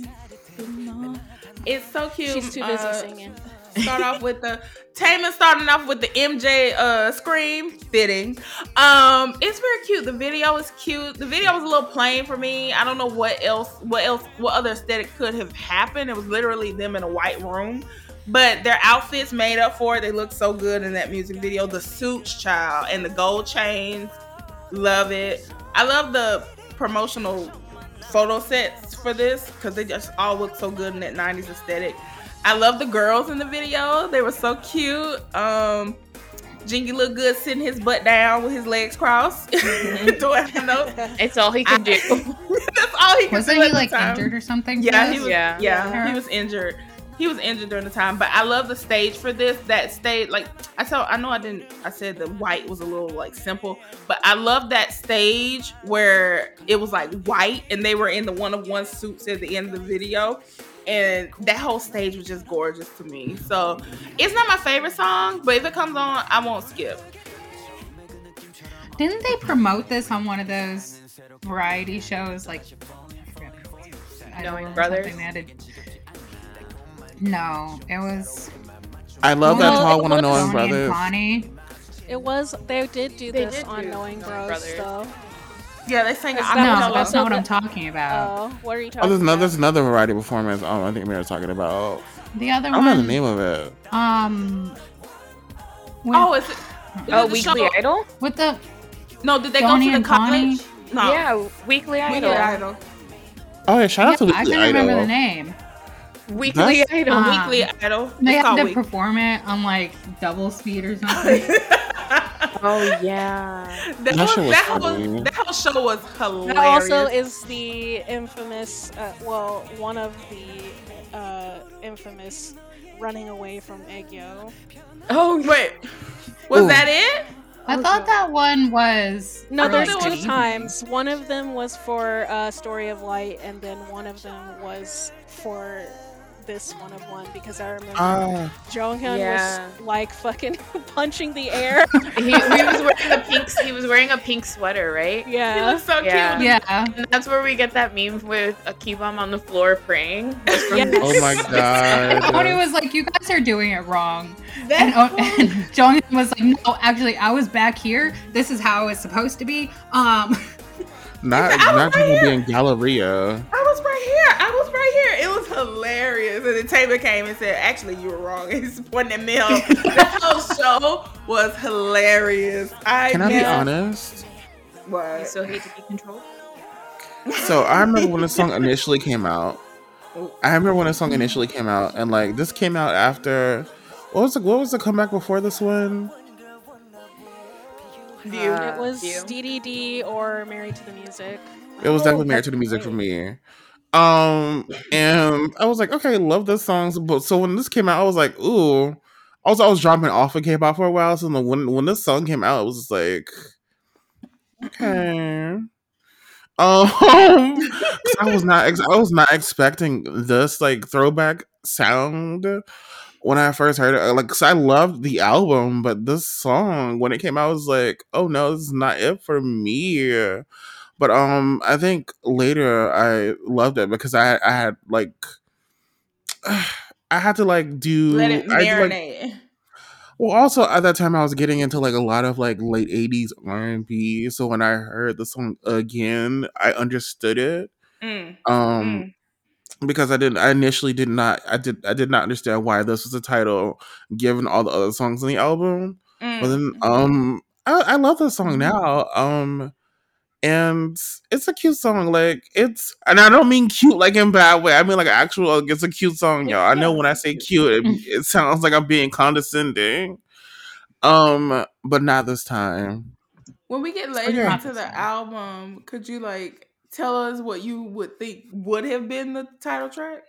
It's so cute. She's too busy Uh, singing. Start off with the Taemin starting off with the MJ uh scream fitting. Um, it's very cute. The video is cute. The video was a little plain for me. I don't know what else, what else, what other aesthetic could have happened. It was literally them in a white room. But their outfits made up for it. They look so good in that music video. The suits, child, and the gold chains. Love it. I love the promotional photo sets for this because they just all look so good in that 90s aesthetic. I love the girls in the video. They were so cute. Um Jinki looked good sitting his butt down with his legs crossed. Doing a note. It's all he could do. That's all he could Wasn't do he at the like time. injured or something? Yeah, he was. Yeah. Yeah, Yeah. he was injured. he was injured during the time, but I love the stage for this. That stage, like I saw, I know I didn't. I said the white was a little like simple, but I love that stage where it was like white and they were in the one of one suits at the end of the video, and that whole stage was just gorgeous to me. So it's not my favorite song, but if it comes on, I won't skip. Didn't they promote this on one of those variety shows? Like, I Knowing don't know, Brothers? something No, it was. I love that Well, tall it one on was Knowing Brothers. It was they did do They this did on do Knowing Knowing Bros Brothers. though. Yeah, they sang Is acapella. that No, was that's not what I'm talking about. Oh, what are you Oh, talking there's another, there's another variety performance. Um, I think we were talking about. the other one. I don't know the name of it. Um. With, Oh, is it? Oh, Weekly show- Idol? with the No, did they Tony go to and the Connie? college? No. Yeah, Weekly Weekly Idol. Idol. Oh yeah, shout out to yeah, I Weekly couldn't remember the name. Weekly That's- Idol. Um, Weekly Idol. They It's had to Week- perform it on like double speed or something. oh yeah. that, That whole, was that, whole, that whole show was hilarious. That also is the infamous, uh, well, one of the uh, infamous running away from aegyo. Oh Wait, was Ooh. that it? I thought that one was. No, I there's thought two it times. One of them was for uh, Story of Light, and then one of them was for this one of one because I remember Jonghyun Yeah. was like fucking punching the air. he, he was wearing a pink. He was wearing a pink sweater, right? Yeah, he yeah. was so Yeah. cute. Yeah. And that's where we get that meme with a Akibam on the floor praying. Yes. oh my god. And Tony was like, "You guys are doing it wrong," and, That oh, and Jong was like, "No, actually, I was back here. This is how it's supposed to be." Um, Not I not right gonna be here. in Galleria. I was right here. I was right here. It was hilarious. And the Taylor came and said, "Actually, you were wrong." And he's pointing at me. the whole show was hilarious. I Can I be never- honest? You What? still hate to be controlled. So I remember when the song initially came out. I remember when the song initially came out, and like this came out after. What was the what was the comeback before this one? View. Uh, It was View. DDD or Married to the Music. It was Oh, definitely married to the that's music for me. Um, and I was like, okay, love this song. But so when this came out, I was like, ooh. Also, I was dropping off of K-pop for a while. So when when this song came out, it was just like, okay. Um, I was not ex- I was not expecting this like throwback sound when I first heard it. Like, 'cause I loved the album, but this song when it came out, I was like, oh no, this is not it for me. But um, I think later I loved it because I I had like I had to like do Let it I like, marinate. well, also at that time I was getting into like a lot of like late '80s R&B. So when I heard the song again, I understood it. Mm. Um, because I didn't, I initially did not, I did, I did not understand why this was the title, given all the other songs on the album. Mm. But then, um, I, I love this song now. Um, and it's a cute song. Like it's, and I don't mean cute like in bad way. I mean like actual. Like, it's a cute song, y'all. I know when I say cute, it, it sounds like I'm being condescending. Um, but not this time. When we get later yeah. into the album, could you like tell us what you would think would have been the title track?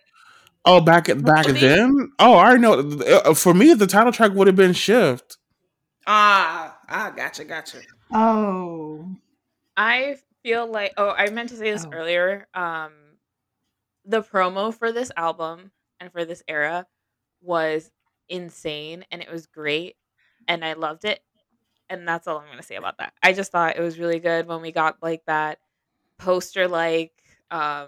Oh, back back Maybe. then. Oh, I already know. Uh, For me, the title track would have been "Shift." Ah, ah, gotcha, gotcha. oh, I feel like oh, I meant to say this Oh. earlier. Um the promo for this album and for this era was insane and it was great and I loved it. And that's all I'm going to say about that. I just thought it was really good when we got like that poster like um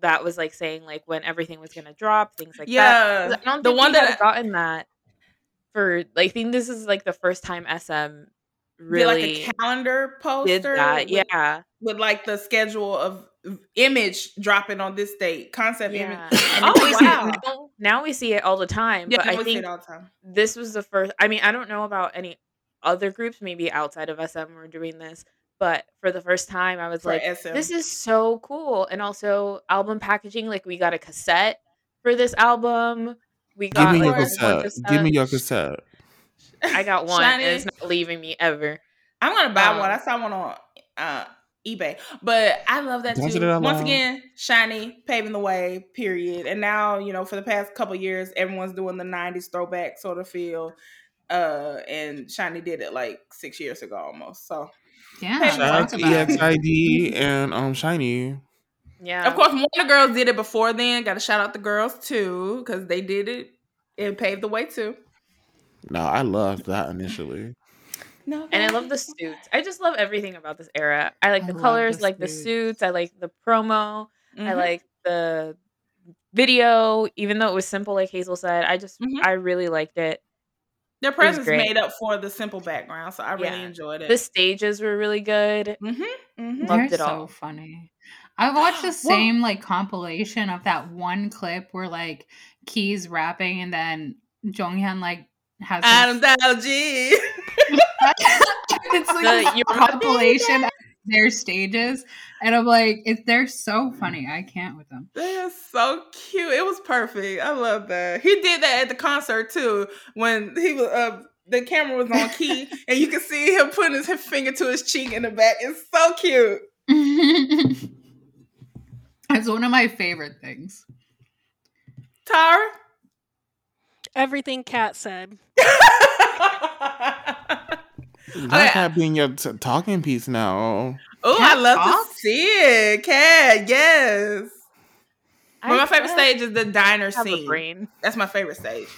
that was like saying like when everything was going to drop, things like that. I don't the one that had gotten that for like I think this is like the first time SM did really like a calendar poster. did that. with- Yeah. with like the schedule of image dropping on this date, concept Yeah. image. And Oh, now we see it- wow. now, now we see it all the time. Yeah, but I think all the time. this was the first. I mean, I don't know about any other groups, maybe outside of SM were doing this, but for the first time, I was For like, SM. this is so cool. And also, album packaging like, we got a cassette for this album. We Give me your like, a whole cassette. Give me your cassette. I got one, SHINee. and it's not leaving me ever. I'm gonna buy um, one. I saw one on uh eBay. But I love that Don't too. say that out Once loud. again, SHINee, paving the way, period. And now, you know, for the past couple years, everyone's doing the 90s throwback sort of feel. Uh and SHINee did it like six years ago almost. So Yeah. Hey, Shout out to. EXID and um SHINee. Yeah. of course one of the Girls did it before then. Gotta shout out the girls too, because they did it. It paved the way too. No, I loved that initially. No, And I love the suits. I just love everything about this era. I like the love colors, the like the suits. suits. I like the promo. I Mhm. like the video, even though it was simple, like Hazel said. I just, Mhm. I really liked it. Their presence made up for the simple background. So I really Yeah. enjoyed it. The stages were really good. mm-hmm, mm-hmm. Loved They're it so all. funny. I watched the Well- same like compilation of that one clip where like Key's rapping and then Jonghyun like has this- Adam Dial it's like The- this you're my compilation of their stages, and I'm like, it, they're so funny. I can't with them. They're so cute. It was perfect. I love that. He did that at the concert too when he was uh the camera was on key and you could see him putting his finger to his cheek in the back. It's so cute. it's one of my favorite things. Tara? Everything Kat said. That cat being your t- talking piece now. Oh, I Cat love talks? to see it. Cat, yes. I But my favorite stage is the diner scene. brain. That's my favorite stage.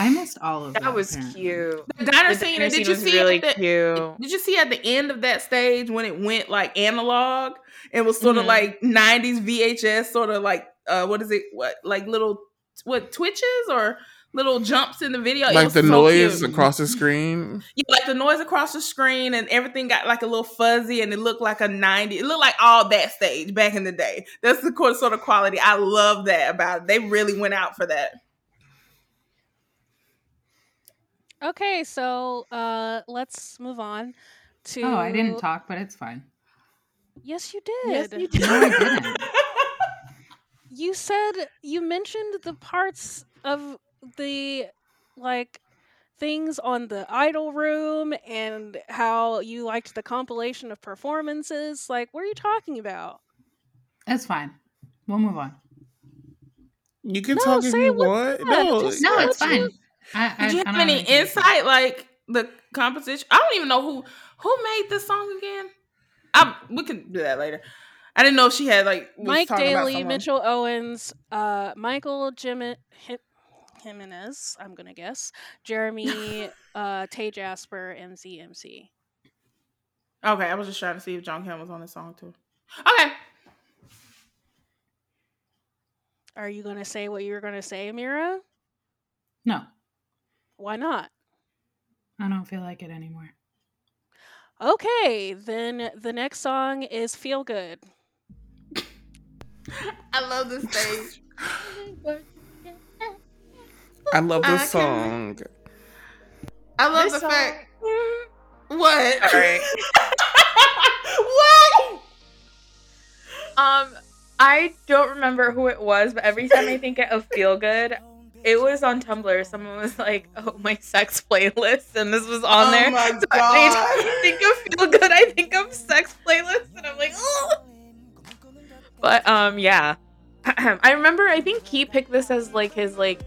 I missed all of that. That was apparently. cute. The diner The scene. dinner and scene did you was see really at the, cute. Did you see at the end of that stage when it went like analog? It was sort of Mhm. like '90s VHS, sort of like uh, what is it? What like little what twitches or little jumps in the video? Like the so noise cute. across the screen. Yeah, like the noise across the screen and everything got like a little fuzzy and it looked like a 90. It looked like all that stage back in the day. That's the core- sort of quality. I love that about it. They really went out for that. Okay, so uh let's move on to Oh, I didn't talk, but it's fine. Yes, you did. Yes, you did. No, I didn't. You said you mentioned the parts of the like things on the idol room and how you liked the compilation of performances. Like, what are you talking about? It's fine. We'll move on. You can No, talk if say you want. up. No, Just No, What it's you- fine. I, I, Did you have don't any anything to say. insight like the composition? I don't even know who who made this song again. I we can do that later. I didn't know if she had like was Mike talking about Daly. Mitchell Owens, uh, Michael Jim- Him- Jimenez, I'm gonna guess, Jeremy, uh, Tay Jasper, MCMC. Okay, I was just trying to see if John Kim was on the song too. Okay. Are you gonna say what you were gonna say, Mira? No, Why not? I don't feel like it anymore. Okay, then the next song is Feel Good. I love this stage. I love I this can- song. I love This the song- fact. What? Alright. what? Um, I don't remember who it was, but every time I think of Feel Good, it was on Tumblr. Someone was like, "Oh, my sex playlist," and this was on Oh there. my So anytime I think of Feel Good, I think of sex playlist, and I'm like, oh. But um, yeah, I remember. I think he picked this as like his like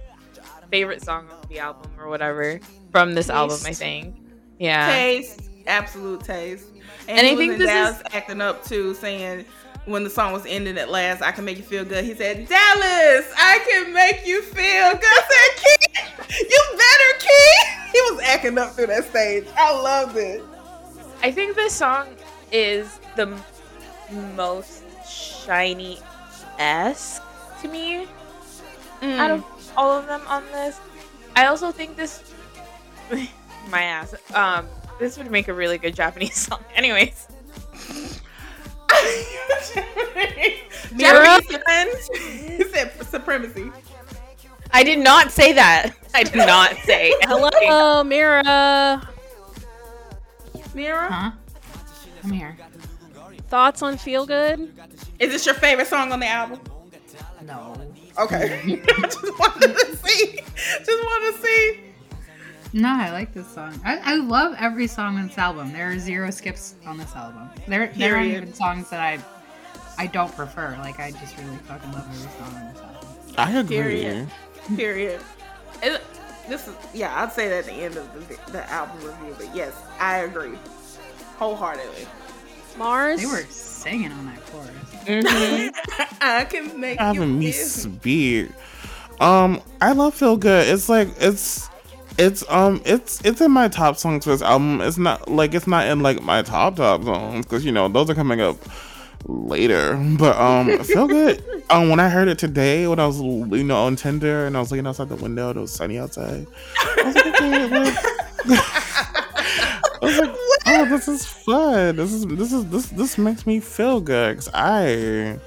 favorite song of the album or whatever from this album. I think. Yeah. Taste, absolute taste. And, And he I think this Dallas is- acting up too, saying when the song was ending at last, I can make you feel good. He said, Dallas, I can make you feel good. I said, Key, you better, Key. He was acting up through that stage. I loved it. I think this song is the most SHINee esque to me Mm. out of all of them on this. I also think this my ass. Um, this would make a really good Japanese song. Anyways, Japanese defense. He said supremacy. I did not say that. I did not say. Hello, Mira. Mira, Huh? I'm here. Thoughts on Feel Good? is this your favorite song on the album? No. Okay. Just wanted to see. Just wanted to see. No, I like this song. I, I love every song on this album. There are zero skips on this album. There, there aren't even songs that I I don't prefer. Like I just really fucking love every song on this album. I agree. Period. Period. It- this is yeah. I'd say that at the end of the, the album review, but yes, I agree wholeheartedly. Mars. They were singing on that chorus. I can make having you me feel. speak. Um, I love Feel Good. It's like it's it's um it's it's in my top songs for this album. It's not like it's not in like my top top songs because you know those are coming up later. But um, Feel Good. Um, when I heard it today, when I was you know on Tinder and I was looking outside the window, it was sunny outside. I was like, okay, like, I was like, oh, this is fun. This is this is this this makes me feel good because I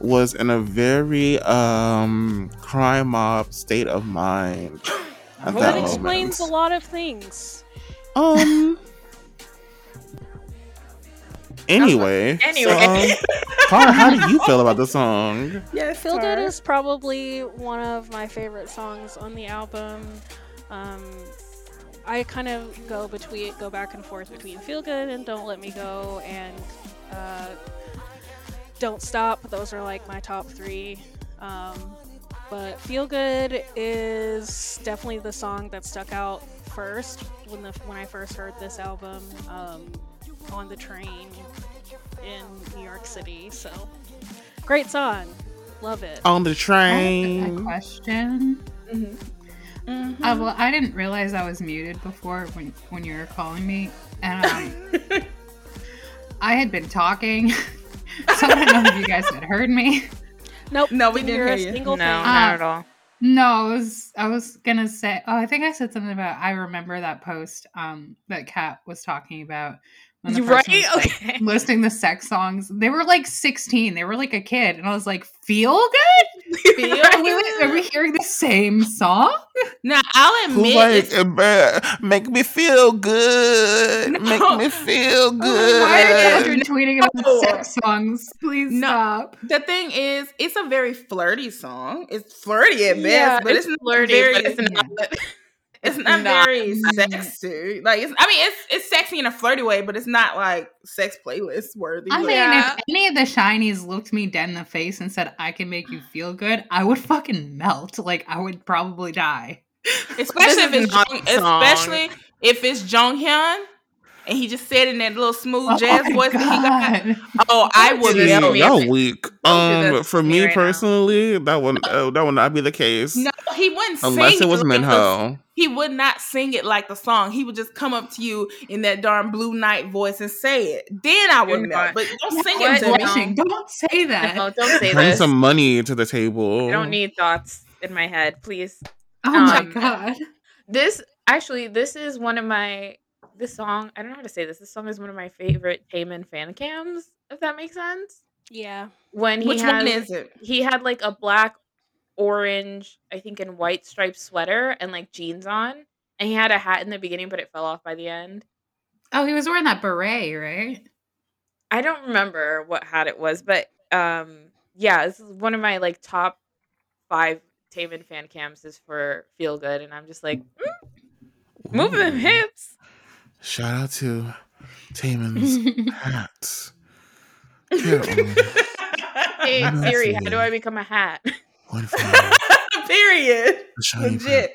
was in a very um crime mob state of mind at that that explains a lot of things. Um. Anyway, Anyway. so, Cara, how do you feel about the song? Yes, Feel Good is probably one of my favorite songs on the album. Um, I kind of go between, go back and forth between Feel Good and Don't Let Me Go and uh, Don't Stop. Those are like my top three. Um, but Feel Good is definitely the song that stuck out first when the when I first heard this album um, on the train in New York City. So great song, love it. On the I have a train. question. Mhm. Mhm. Uh, well, I didn't realize I was muted before when when you were calling me, and um, I had been talking, so I don't know if you guys had heard me. Nope. No, we didn't hear a hear you. single no, thing. not at all. No, I was I was gonna say. Oh, I think I said something about. I remember that post um that Kat was talking about. You right? was, like, Okay. listing the sex songs. They were like 16. They were like a kid, and I was like, "Feel good? Feel Are we, good. are we hearing the same song?" Now I'll admit, like, it's- "Eh, bruh, make me feel good. Make me feel good. Why are you good. guys tweeting about No. sex songs? Please No. stop. the thing is, it's a very flirty song. It's flirty at best, Yeah, but it's, it's flirty, very, but it's not. It's not, not. very sexy. Like it's, I mean, it's it's sexy in a flirty way, but it's not like sex playlist worthy. I But- mean, Yeah. if any of the shinies looked me dead in the face and said, I can make you feel good, I would fucking melt. Like, I would probably die. especially if it's not Jung, especially if it's Jonghyun, and he just said in that little smooth Oh jazz my voice that he got. Oh, I Don't would do this melt. y'all weak. Um, for me me right now. personally, that would uh, that would not be the case. No, he wouldn't sing Unless it was like the- Minho. He would not sing it like the song. He would just come up to you in that darn blue night voice and say it. Then I would You're melt. But don't sing What? it to me. Don't say that. No, don't say Bring this. some money to the table. I don't need thoughts in my head, please. Oh my Um, God. This actually, this is one of my this song. I don't know how to say this. This song is one of my favorite Taemin fan cams. If that makes sense. Yeah. When he Which has, one is it? he had like a black, orange, I think, and white striped sweater and like jeans on, and he had a hat in the beginning, but it fell off by the end. Oh, he was wearing that beret, right? I don't remember what hat it was, but um, yeah, this is one of my like top five Taemin fan cams is for Feel Good, and I'm just like, mm, move them hips. Shout out to Taemin's hats. Hey Siri, how do I become a hat? one Period. Legit.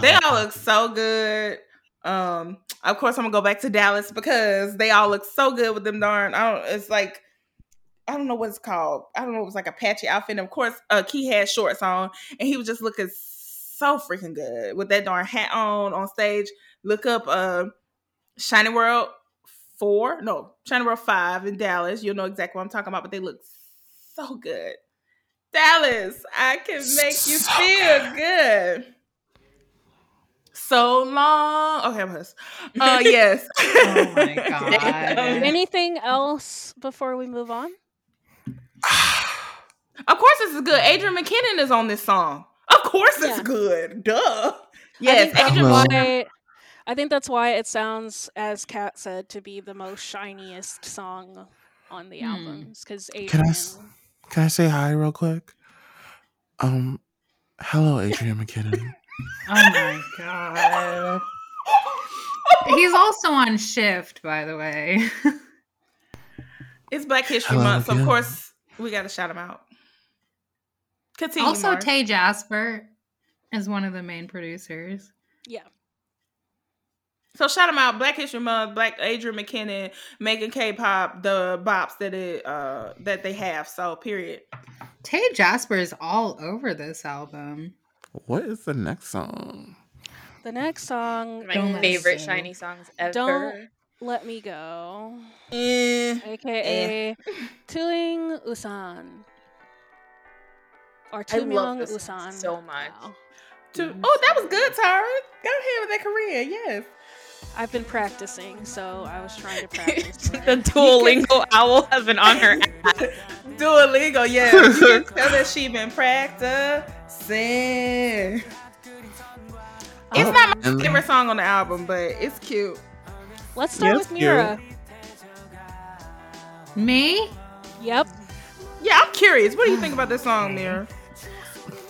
They all look so good. Um, of course, I'm gonna go back to Dallas because they all look so good with them darn. I don't. It's like I don't know what it's called. I don't know. It was like a patchy outfit. And of course, uh, Key had shorts on, and he was just looking so freaking good with that darn hat on on stage. Look up uh, SHINee World Four, no, SHINee World Five in Dallas. You'll know exactly what I'm talking about. But they look so good. Dallas, I can make you So feel good. So long. Okay, I'm huss. Uh, yes. Oh my God. Anything else before we move on? Of course, this is good. Adrian McKinnon is on this song. Of course, it's Yeah. good. Duh. I Yes, think Adrian. Well- why. I think that's why it sounds, as Kat said, to be the most shiniest song on the Hmm. albums. Because Can I Can I say hi real quick? Um, hello, Adrian McKinnon. Oh my God. He's also on shift, by the way. It's Black History Hello Month, so of course we got to shout him out. Continue. also, Mars. Tay Jasper is one of the main producers. Yeah. So shout him out. Black History Month, Black Adrian McKinnon making K-pop the bops that it uh that they have. So period. Tay Jasper is all over this album. What is the next song? The next song, My Don't favorite listen. SHINee songs ever. Don't- Let Me Go, Eh. aka Tuing Usan. Or I love Tumyong this Usan. so much. Wow. To- oh, that was good, Tara. Go ahead with that Korean. Yes. I've been practicing, so I was trying to practice. the Duolingo owl has been on her ass. Duolingo, yeah. You can tell that she been practicing. It's Um, not my And- favorite song on the album, but it's cute. Let's start Yes, with Mira. Me? Yep. Yeah, I'm curious. What do you think about this song, Mira?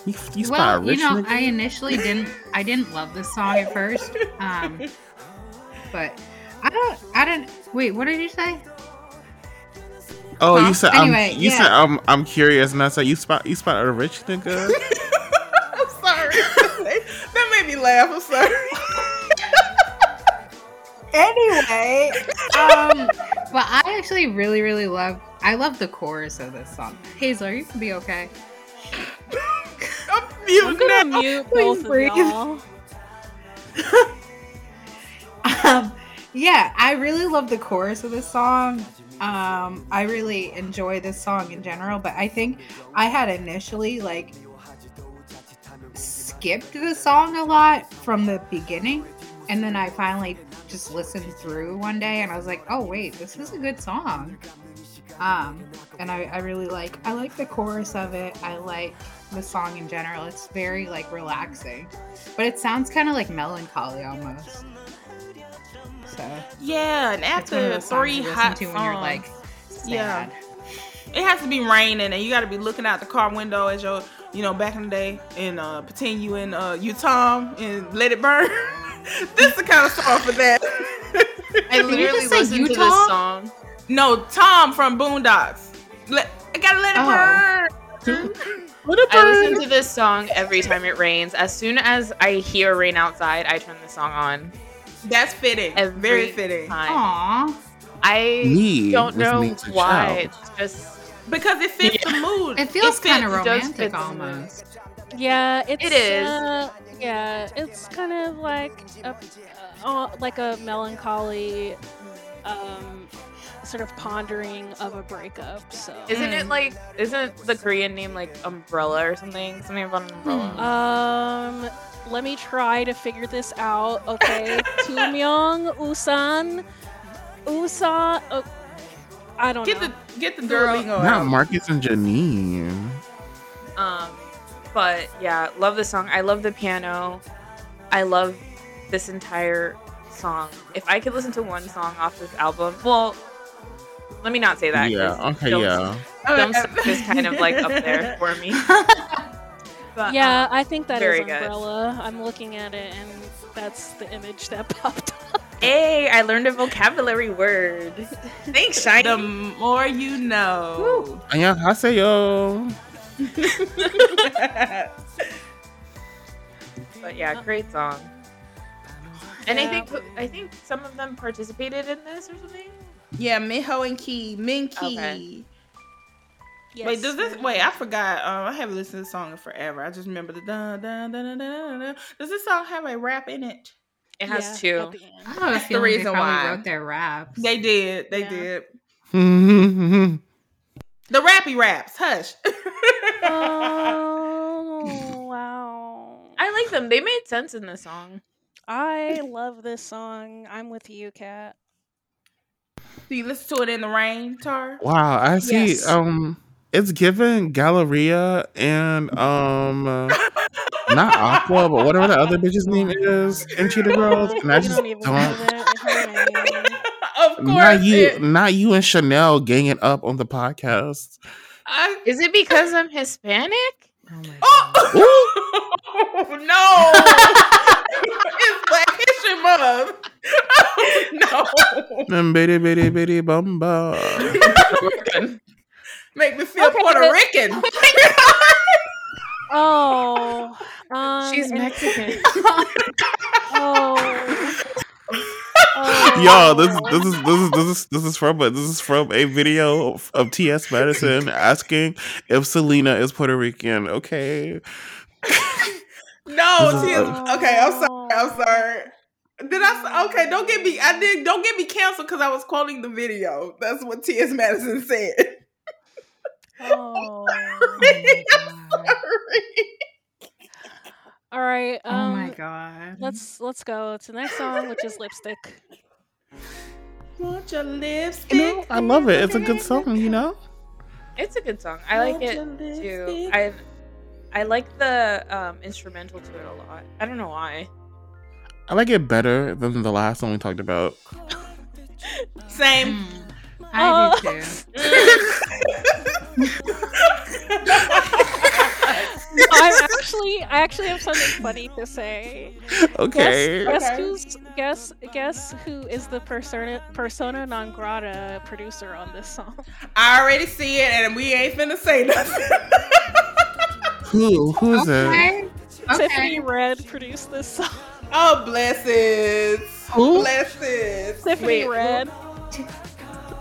You, you well, you know. I initially didn't. I didn't love this song at first, um, but I don't. I didn't. Wait, what did you say? Oh, Huh? you said Anyway, I'm, you yeah. said I'm I'm curious, and I said you spot you spot a rich nigga. I'm sorry. that made me laugh. I'm sorry. Anyway, um, but I actually really, really love. I love the chorus of this song. Hazel, are you gonna be okay? I'm I'm gonna now. mute Please both of breathe. y'all. Um, yeah, I really love the chorus of this song. Um, I really enjoy this song in general, but I think I had initially like skipped the song a lot from the beginning, and then I finally just listened through one day, and I was like, "Oh wait, this is a good song." Um, and I, I really like I like the chorus of it. I like the song in general. It's very like relaxing, but it sounds kind of like melancholy almost. So Yeah, and it's one of after three hot to songs, when you're like Yeah. it has to be raining, and you got to be looking out the car window as your, you know, back in the day, and uh, pretend you in uh, you Tom and let it burn. this is the kind of song for that. I literally just say listened to Utah? this song. no, Tom from Boondocks. Let, I gotta let it Oh. burn. I listen to this song every time it rains. As soon as I hear rain outside, I turn the song on. That's fitting. Every Very fitting. time. Aw, I Me don't know why. Child. It's just Because it fits the mood. it feels kind of romantic almost. Yeah, it's It is. Uh, yeah, it's kind of like a uh, like a melancholy, um, sort of pondering of a breakup. So isn't Mm. it like isn't the Korean name like umbrella or something? Something about an umbrella. Hmm. Um, let me try to figure this out. Okay, Tumyong Usan, Usa. Oh, I don't Get know. the get the Girl. Duolingo Not out. Marcus and Janine. Um, but yeah, love the song. I love the piano. I love this entire song. If I could listen to one song off this album, well, let me not say that. Yeah. Okay. Don't- Yeah. Dumb Stuff is kind of like up there for me. But, yeah, um, I think that is umbrella. Good. I'm looking at it, and that's the image that popped up. Hey, I learned a vocabulary word. Thanks, SHINee. The more you know. Annyeonghaseyo. but yeah, great song. And yeah. I think I think some of them participated in this or something. Yeah, Minho and Key, Min Okay. Wait, does this? Wait, I forgot. Um, I haven't listened to this song in forever. I just remember the dun dun dun dun dun. dun, dun. Does this song have a rap in it? It has Yeah, two. the end. I have a That's the feeling reason they probably why. wrote their raps. They did. They Yeah. did. The rappy raps. Hush. Oh wow! I like them. They made sense in the song. I love this song. I'm with you, Kat. Do you listen to it in the rain, Tar? wow. I see. Yes. Um, it's given Galleria and um, not Aqua, but whatever the other bitch's name is in Cheetah Girls, and I You just don't even don't. that of course. Not you, it- not you and Chanel ganging up on the podcast. I, Is it because I'm Hispanic? Oh oh, no! it's Black History of. Oh, no. Them bitty bitty bitty bumba. Make me feel Okay, Puerto but- Rican. Oh, um, She's Mexican. Oh. Oh. Yo, this this is this is this is this is from a, this is from a video of, of T.S. Madison asking if Selena is Puerto Rican. Okay, No, This is okay, I'm sorry. I'm sorry. Did I? Okay, don't get me. I did. Don't get me canceled because I was quoting the video. That's what T.S. Madison said. Oh. Sorry. All right. oh Um, my god. Let's let's go to the next song, which is lipstick. Want your lipstick? you know I love it. It's a good song. You know. It's a good song. I like it too. I I like the um, instrumental to it a lot. I don't know why. I like it better than the last one we talked about. Same. I do oh. too. I'm actually I actually have something funny to say. Okay. Guess, guess Okay. who's guess guess who is the persona persona non grata producer on this song? I already see it, and we ain't finna say nothing. Who? Who's it? Okay. Tiffany Red produced this song. oh, blessings. Who? Blessings. Tiffany Wait, Red.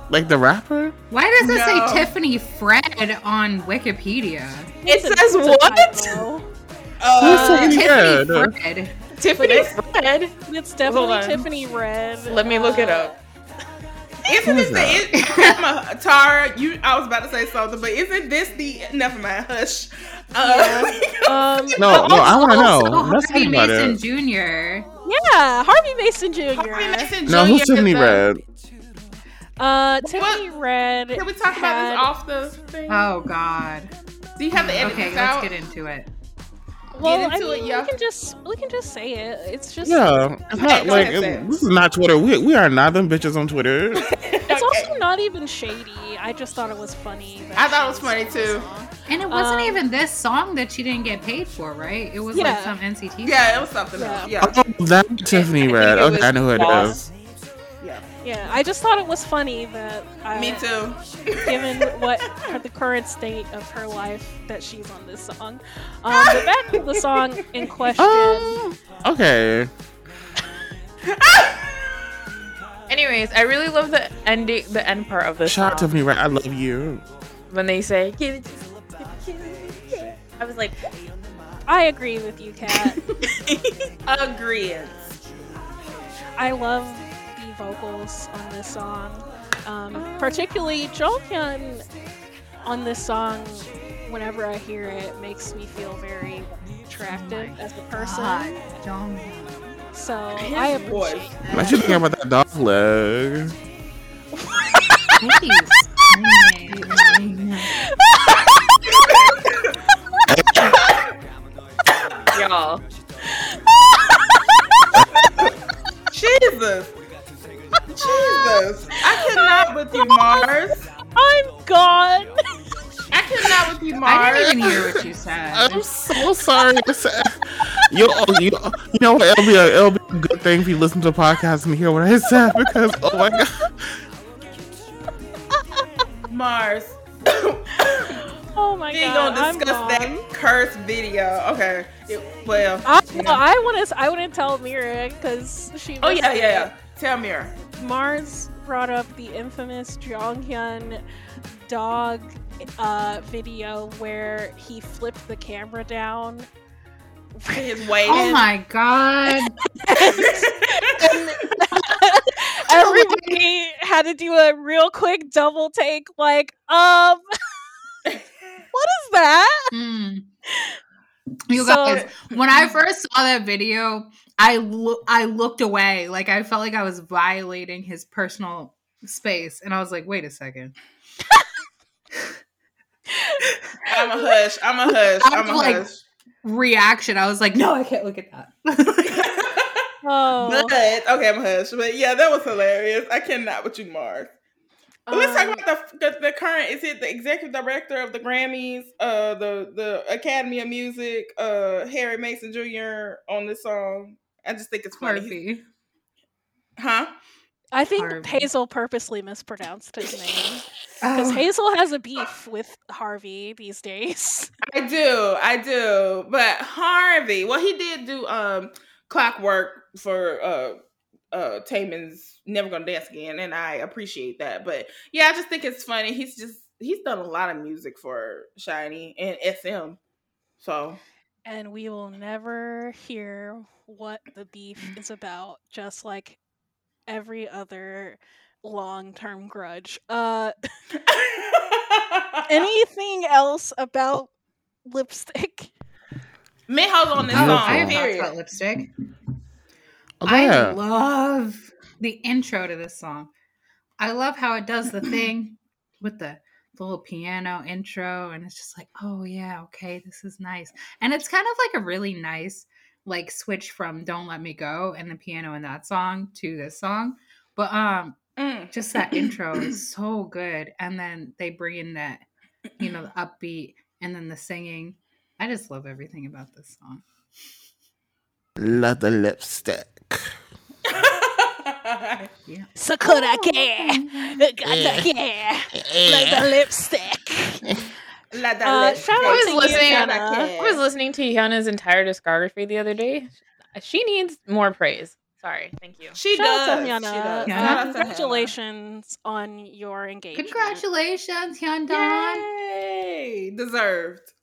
Like the rapper? Why does it No. say Tiffany Fred on Wikipedia? It It's says it's what? typo. Uh, Tiffany Tiffany Fred? Fred. Tiffany Fred. It's definitely. Tiffany Red. Let me look it up. Isn't Who this the it, never Tara? You, I was about to say something, but isn't this the? Never mind. Hush. Uh, Um, No, no, I want to know. Let's Harvey talk about Mason it. Jr. yeah, Harvey Mason Jr. Harvey Mason No, Jr. who's Tiffany is a- Red? Uh, Tiffany Red. Can we talk about this off the thing? Oh God. Do you have the edit Okay, this let's out? get into it. Well, I mean, it, yeah. we can just we can just say it. It's just Yeah, it's not like it. this is not Twitter. We we are not them bitches on Twitter. It's also not even shady. I just thought it was funny. I thought it was funny, too. And it wasn't Um, even this song that she didn't get paid for, right? It was Yeah. like some NCT. Yeah, it was something Yeah. else. Yeah. oh, that Tiffany I Red. it Okay, I know who it Boss. is. Yeah. Yeah, I just thought it was funny that I, Me too. given what her, the current state of her life that she's on this song. Um, but back to the song in question. Um, okay. Anyways, I really love the ending, the end part of this Shout out song Tiffany Red. I love you. when they say, "Give it to me, give it to me." I was like, I agree with you, Kat. Agreed. I love the vocals on this song. Um, particularly Jonghyun on this song, whenever I hear it, makes me feel very attractive as a person. God. So I His voice. appreciate What that. you think about that dog leg? y'all. Jesus. Jesus. I cannot with you, Mars. I'm gone. I cannot with you, Mars. I Mars. didn't even hear what you said. I'm so sorry to say. You, oh, you, you know what? It'll be, a, it'll be a good thing if you listen to the podcast and hear what I said because, oh my god. Mars. Oh my God. We ain't gonna I'm discuss gone. that cursed video. Okay. It- well. I, yeah. I want to. I want to tell Mira because she. Oh yeah, yeah, yeah. Tell me. her. Mars brought up the infamous Jonghyun dog uh, video where he flipped the camera down. His weight. Oh my god. Everybody had to do a real quick double take, like, um, what is that? Mm. You So- guys, when I first saw that video, I look I looked away. Like I felt like I was violating his personal space. And I was like, wait a second. I'm a hush. I'm a hush. I I'm a like- hush. Reaction. I was like, no, I can't look at that. Oh, But okay, I'm a hush. But yeah, that was hilarious. I cannot with you, Mark. But let's talk Um, about the, the the current. Is it the executive director of the Grammys, uh, the the Academy of Music, uh, Harry Mason Jr. on this song? I just think it's funny. Harvey. Huh? I think Harvey. Hazel purposely mispronounced his name because Oh, Hazel has a beef with Harvey these days. I do, I do. But Harvey, well, he did do um clockwork for uh uh Taemin's Never Gonna Dance Again, and I appreciate that. But yeah, I just think it's funny. He's just he's done a lot of music for SHINee and SM. So and we will never hear what the beef is about, just like every other long term grudge. Uh anything else about lipstick? Miho's on this oh, song. I have thoughts period. about lipstick. Oh, go I love the intro to this song. I love how it does the thing with the, the little piano intro, and it's just like, oh yeah, okay, this is nice. And it's kind of like a really nice like switch from "Don't Let Me Go" and the piano in that song to this song. But um, Mm. just that intro is so good, and then they bring in that, you know, the upbeat, and then the singing. I just love everything about this song. Love the lipstick. Yeah. Sakura care, care, like the lipstick. Like the Uh, lipstick. shout out I to was listening. you, Shout Jenna. out to I was listening to Hyuna's entire discography the other day. She needs more praise. Sorry, thank you. She Shout out does. to She does. Yeah. Shout out to Congratulations on your engagement. Congratulations, Hyundai. Yay! Deserved.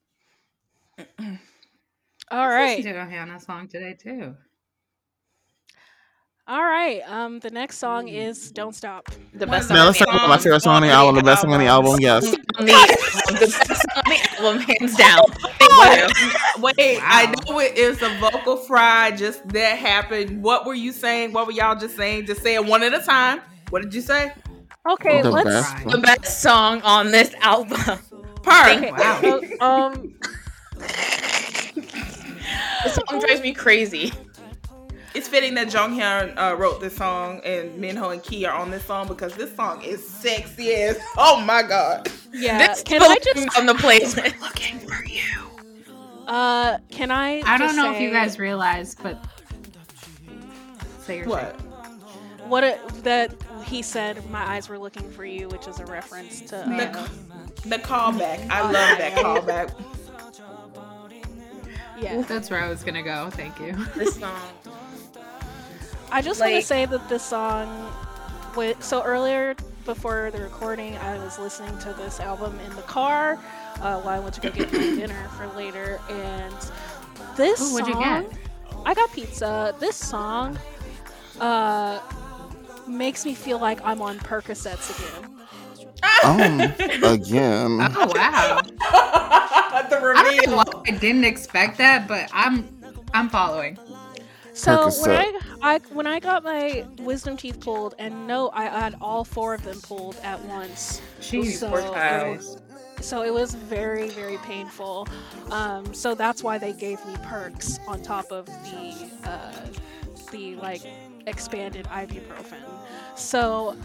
All right. Listen to a Hannah song today too. All right. Um, the next song is "Don't Stop." The best of song Now on let's the talk about my favorite song on the album. The best song on the album. album. Yes. on the, the best song on the album, hands down. Thank you. Wait, I know it is a vocal fry. Just that happened. What were you saying? What were y'all just saying? Just say it one at a time. What did you say? Okay, The let's. best. The best song on this album. Per. Okay, Wow. so, um, The song drives me crazy. It's fitting that Jonghyun uh, wrote this song and Minho and Key are on this song because this song is sexy as oh my god. yeah. This Can I just? on the playlist? Looking for you. Uh, can I? I don't just know if you guys realize, but say your What? what it, that he said. My eyes were looking for you, which is a reference to. The, uh, ca- the callback. I love that callback. yeah. That's where I was gonna go. Thank you. This song. I just want to say that this song, with, so earlier before the recording, I was listening to this album in the car uh, while I went to go get my dinner for later, and this Ooh, what'd you song, get? I got pizza. This song, uh, makes me feel like I'm on Percocets again. Um. Again. Oh wow! the I don't know why I didn't expect that, but I'm I'm following. So when I, I when I got my wisdom teeth pulled, and no, I had all four of them pulled at once. Jeez, So poor it child. was- so it was very very painful um, so that's why they gave me perks on top of the uh, the like expanded ibuprofen so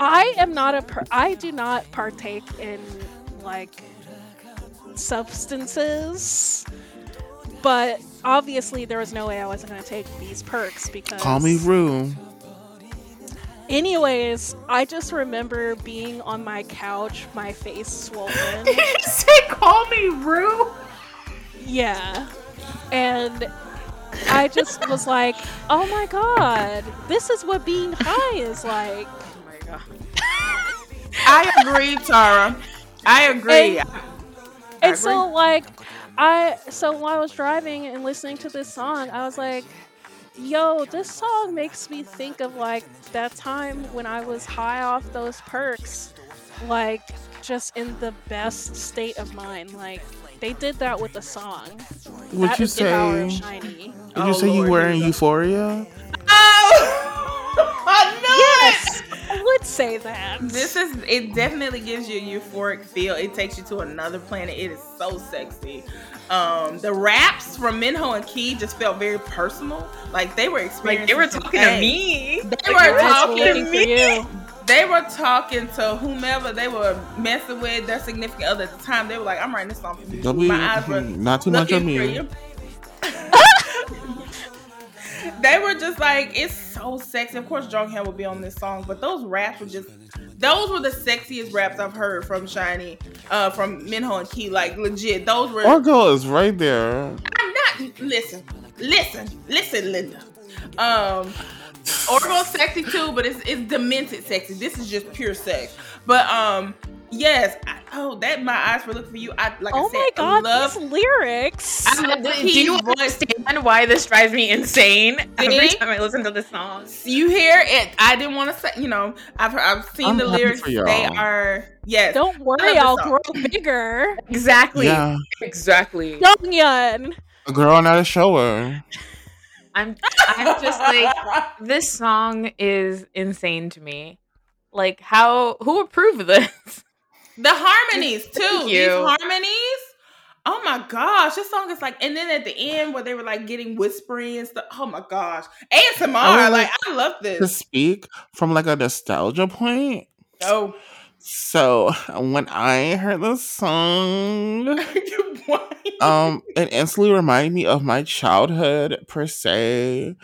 i am not a per- i do not partake in like substances but obviously there was no way i wasn't going to take these perks because Call me Rue. anyways i just remember being on my couch my face swollen Did you say call me Rue? Yeah. And I just was like, oh my god, this is what being high is like. Oh my god. I agree, Tara. I agree. And- I And so like I so while I was driving and listening to this song, I was like, yo, this song makes me think of like that time when I was high off those perks. Like just in the best state of mind. Like they did that with the song. Would That you is the power of say? SHINee. Would Oh, you say you Lord, were in. Euphoria? Oh, I knew it. Yes, I would say that. This is it. Definitely gives you a euphoric feel. It takes you to another planet. It is so sexy. Um, the raps from Minho and Key just felt very personal. Like they were experiencing. Like they were some talking to me. They Like, were talking to me. you. They were talking to whomever they were messing with, their significant other at the time. They were like, "I'm writing this song for you." Don't My eyes were not too much looking on for me. they were just like it's so sexy. Of course, Jonghyun will be on this song, but those raps were just those were the sexiest raps I've heard from SHINee, uh, from Minho and Key. Like legit, those were. Our girl is right there. I'm not. Listen, listen, listen, Linda. Um, Orgo's sexy too, but it's it's demented sexy. This is just pure sex. But um, yes. I, oh, that my eyes were looking for you. I like oh I said, my god, I love. these lyrics. I love Do you voice. understand why this drives me insane every See? time I listen to this song? You hear it? I didn't want to say. You know, I've heard, I've seen I'm the lyrics. They are yes. Don't worry, I I'll grow bigger. Exactly. Yeah, Exactly. Younghyun. a girl not a shower. I'm I'm just like this song is insane to me. Like how who approved this? The harmonies too. These harmonies. Oh my gosh, this song is like, and then at the end where they were like getting whispering and stuff. Oh my gosh, ASMR. Oh, like I love this. To speak from like a nostalgia point. Oh, So when I heard the song, um, it instantly reminded me of my childhood per se.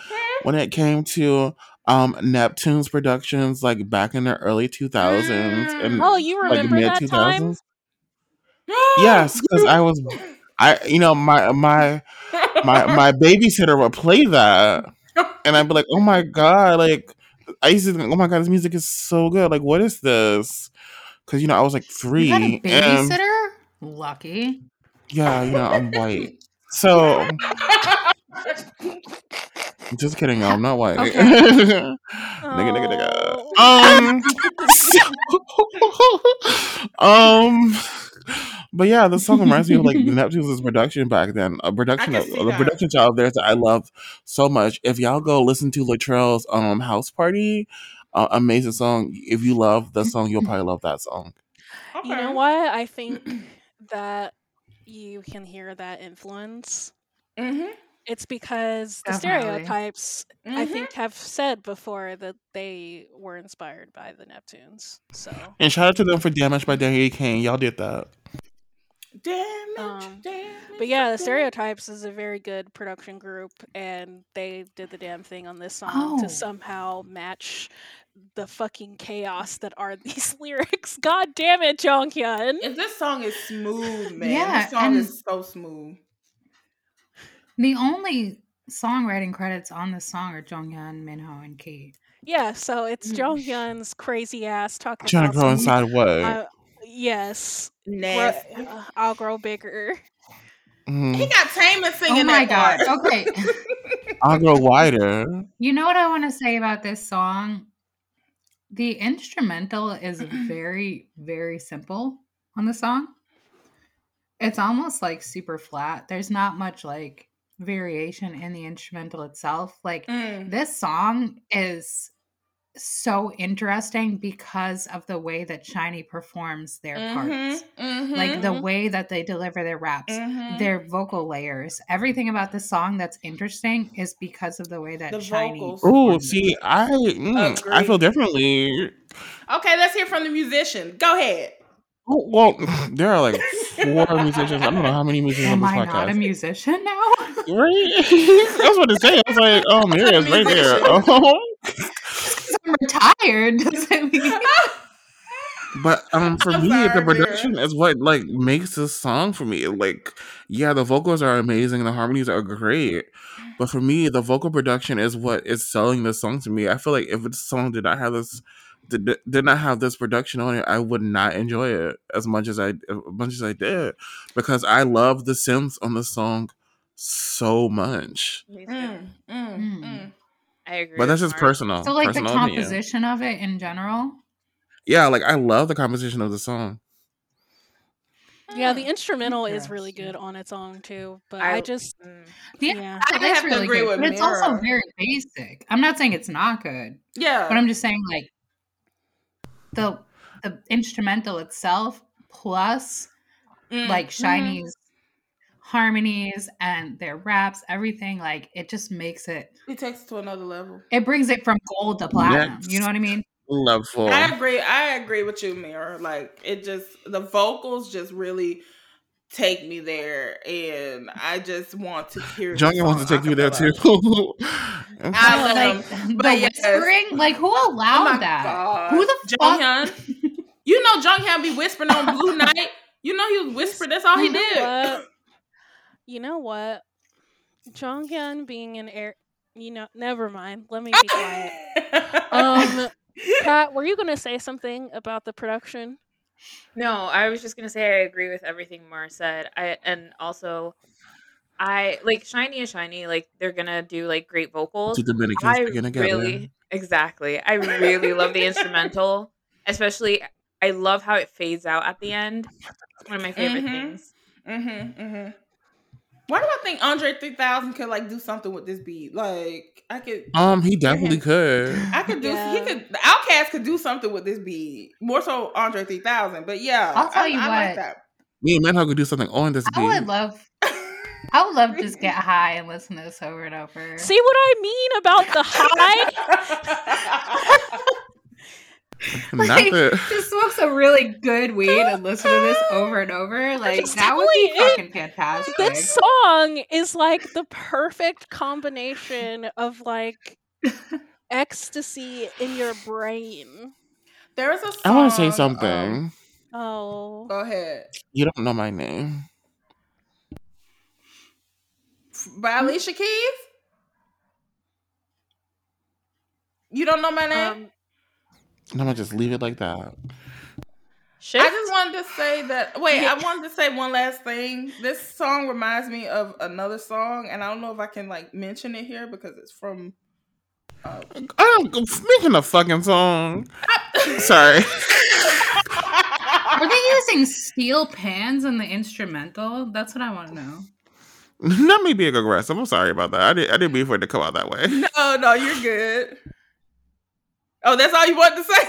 When it came to um Neptune's productions, like back in the early two thousands and Oh, you like remember mid that two time? Yes, because I was, I you know my my my my babysitter would play that, and I'd be like, oh my god, like I used to think, oh my god, this music is so good. Like, what is this? Because you know I was like three, You had a and babysitter? Lucky. yeah, you know I'm white, so just kidding, I'm not white. Okay. nigga, nigga, nigga. Um, um, but yeah, this song reminds me of like Neptune's production back then. A production, I of, can see a that. production job there that I love so much. If y'all go listen to Latrell's um house party, uh, amazing song. If you love the song, you'll probably love that song. You know what? I think that you can hear that influence. Mm-hmm. It's because the stereotypes, I Mhm. think, have said before that they were inspired by the Neptunes. So, And shout out to them for Damage by Danity Kane. Y'all did that. Damage, Um, damage, but yeah, the. Stereotypes is a very good production group, and they did the damn thing on this song Oh. to somehow match the fucking chaos that are these lyrics. God damn it, Jonghyun. And this song is smooth, man. Yeah, this song and- is so smooth. The only songwriting credits on this song are Jonghyun, Minho, and Key. Yeah, so it's Mm. Jonghyun's crazy ass talking Trying about to grow inside what? uh, yes, grow- Nasty. uh, I'll grow bigger. Mhm. He got Taemin singing Oh my that god. part. Okay. I'll grow wider. You know what I want to say about this song? The instrumental is very, very simple on the song. It's almost like super flat. There's not much like variation in the instrumental itself. Like Mm. this song is so interesting because of the way that SHINee performs their parts. Mhm, Like the mhm, way that they deliver their raps, mhm. their vocal layers, everything about the song that's interesting is because of the way that The SHINee. vocals. Ooh, performs it. see, I mm, I feel Agree. differently. Okay, let's hear from the musician. Go ahead. Oh, Well, there are like four musicians. I don't know how many musicians Am on I this not a musician now? Right? I was about to say. I was like, oh, Miriam's right there. Oh. I'm retired. Doesn't mean But um, for I'm me, sorry, the Mira. production is what like makes this song for me. Like, yeah, the vocals are amazing, the harmonies are great. But for me, the vocal production is what is selling this song to me. I feel like if this song did not have this, did, did not have this production on it, I would not enjoy it as much as I as much as I did because I love the synths on the song so much. Mm, mm, Mm. mm. I agree. But that's just Mark. personal. so like the personal opinion. composition of it in general. Yeah, like I love the composition of the song. Yeah, Mm. the instrumental is really good on its own too, but I, I- just Mm. Yeah, Yeah. I it is have to really agree good, with but it's also very basic. I'm not saying it's not good, Yeah. but I'm just saying like the the instrumental itself plus Mm, like mhm. SHINee's harmonies and their raps, everything like it just makes it. It takes it to another level. It brings it from gold to platinum. Yes. You know what I mean? Loveful. I agree. I agree with you, Mira. Like it just the vocals just really take me there, and I just want to hear. the Jungkook wants to take you there acapella. too. I love like him. the But yes. whispering, like who Oh allowed my that? God. Who the fuck? Jonghyun. You know Jonghyun be whispering on Blue Night. You know he was whispering. That's all he You did. what? You know what? Jonghyun being an air. You know, never mind. Let me be quiet. Um, Pat, were you gonna say something about the production? No, I was just gonna say I agree with everything Mar said. I and also I like shiny and shiny, like they're gonna do like great vocals. Two Dominicans I together. really exactly. I really love the instrumental. Especially I love how it fades out at the end. One of my favorite Mhm. things. Mm-hmm. Mm-hmm. Why do I think Andre 3000 could like do something with this beat? Like I could Um, he definitely could. I could do Yeah. he could the OutKast could do something with this beat. More so Andre 3000. But yeah. I'll tell I, you I what. Like that. Me and Manhug could do something on this I would beat. love, I would love to just get high and listen to this over and over. See what I mean about the high? Not Like, that. just smoke some really good weed and listen to this over and over. Like just that would be telling you, fucking fantastic. this song is like the perfect combination of like ecstasy in your brain. there is a song. I want to say um, something. Oh, go ahead. You don't know my name. By Alicia Keys? You don't know my name? um, I'm gonna just leave it like that. Shift. I just wanted to say that. Wait, I wanted to say one last thing. This song reminds me of another song, and I don't know if I can like mention it here because it's from. Uh, I'm speaking a fucking song. Sorry. Were they using steel pans in the instrumental? That's what I want to know. Not me being aggressive. I'm sorry about that. I did. I didn't mean for it to come out that way. no, no, you're good. Oh, that's all you wanted to say.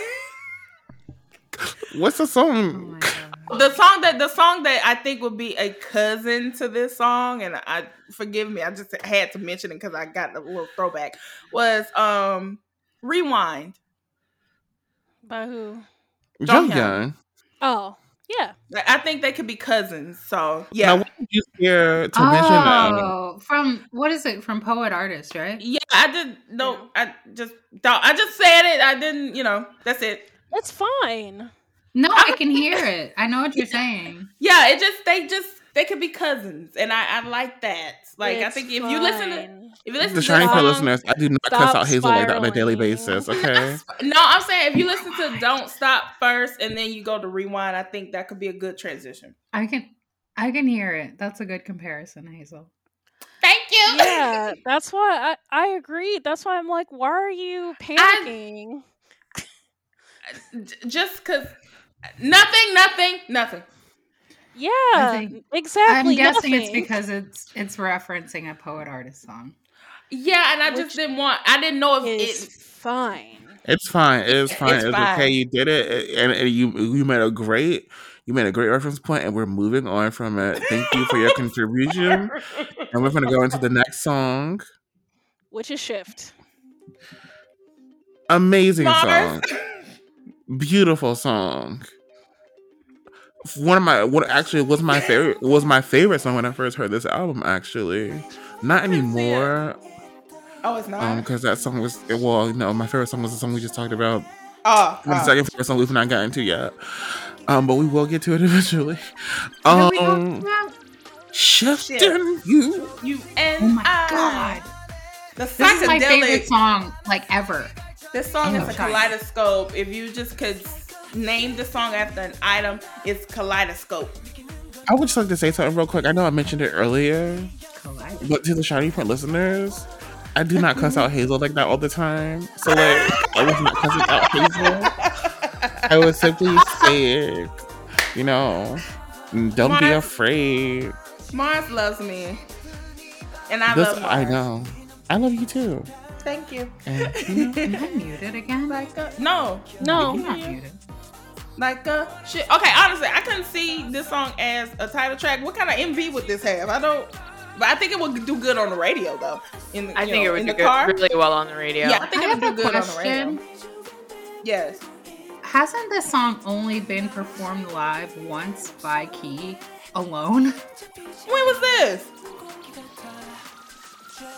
What's the Oh song? my god. the song that the song that I think would be a cousin to this song, and I forgive me, I just had to mention it because I got a little throwback. Was um Rewind. by who? Jump Jonghyun. Gun. Oh, yeah. I think they could be cousins. So yeah, what did you hear to mention that? Oh, from what is it? From Poet Artist, right? yeah. I did no. I just don't. I just said it. I didn't. You know. That's it. That's fine. No, I can hear it. I know what you're saying. Yeah. It just they just they could be cousins, and I I like that. Like I It's think if you listen to fine. If you listen The to Shining this Pearl listeners, I do not Stop cuss out Hazel like that on a daily basis. Okay. No, I'm saying if you listen to Don't Stop first and then you go to Rewind, I think that could be a good transition. I can, I can hear it. That's a good comparison, Hazel. Thank you. yeah, that's why I, I agree. That's why I'm like, why are you panicking? J- Just because nothing, nothing, nothing. yeah, exactly. I'm guessing it's because it's it's referencing a Poet Artist song. Yeah, and I just didn't want, I didn't know if it's fine. It's fine. It's fine. It's, It's okay. You did it, and, and you you made a great you made a great reference point, and we're moving on from it. Thank you for your contribution, and we're going to go into the next song. Which is shift. Amazing Mars. song, beautiful song. One of my what actually was my favorite was my favorite song when I first heard this album. Actually, not can see anymore. Oh, it's not. Um, because that song was well, no, my favorite song was the song we just talked about oh, The oh. second favorite song we've not gotten to yet. Um, but we will get to it eventually. What are we Um, talking about? shifting you. you and Oh my I. god, The this is my favorite song like ever. This song Oh, is a kaleidoscope. If you just could name the song after an item, it's kaleidoscope. I would just like to say something real quick. I know I mentioned it earlier, but to the SHINee Print listeners, I do not cuss out Hazel like that all the time. So like, I was not cussing out Hazel. I was simply saying, you know, don't be afraid. Mars loves me, and I This love Mars. I know. I love you too. Thank you. And, you know, Am I muted again? Like a no, No. You're not muted. like a shit. Okay, honestly, I couldn't see this song as a title track. What kind of MV would this have? I don't. But I think it would do good on the radio though. In I think know, it would do good, car. really well on the radio. Yeah, I think I it would have do a good on the radio. Yes. hasn't this song only been performed live once by Key alone? When was this?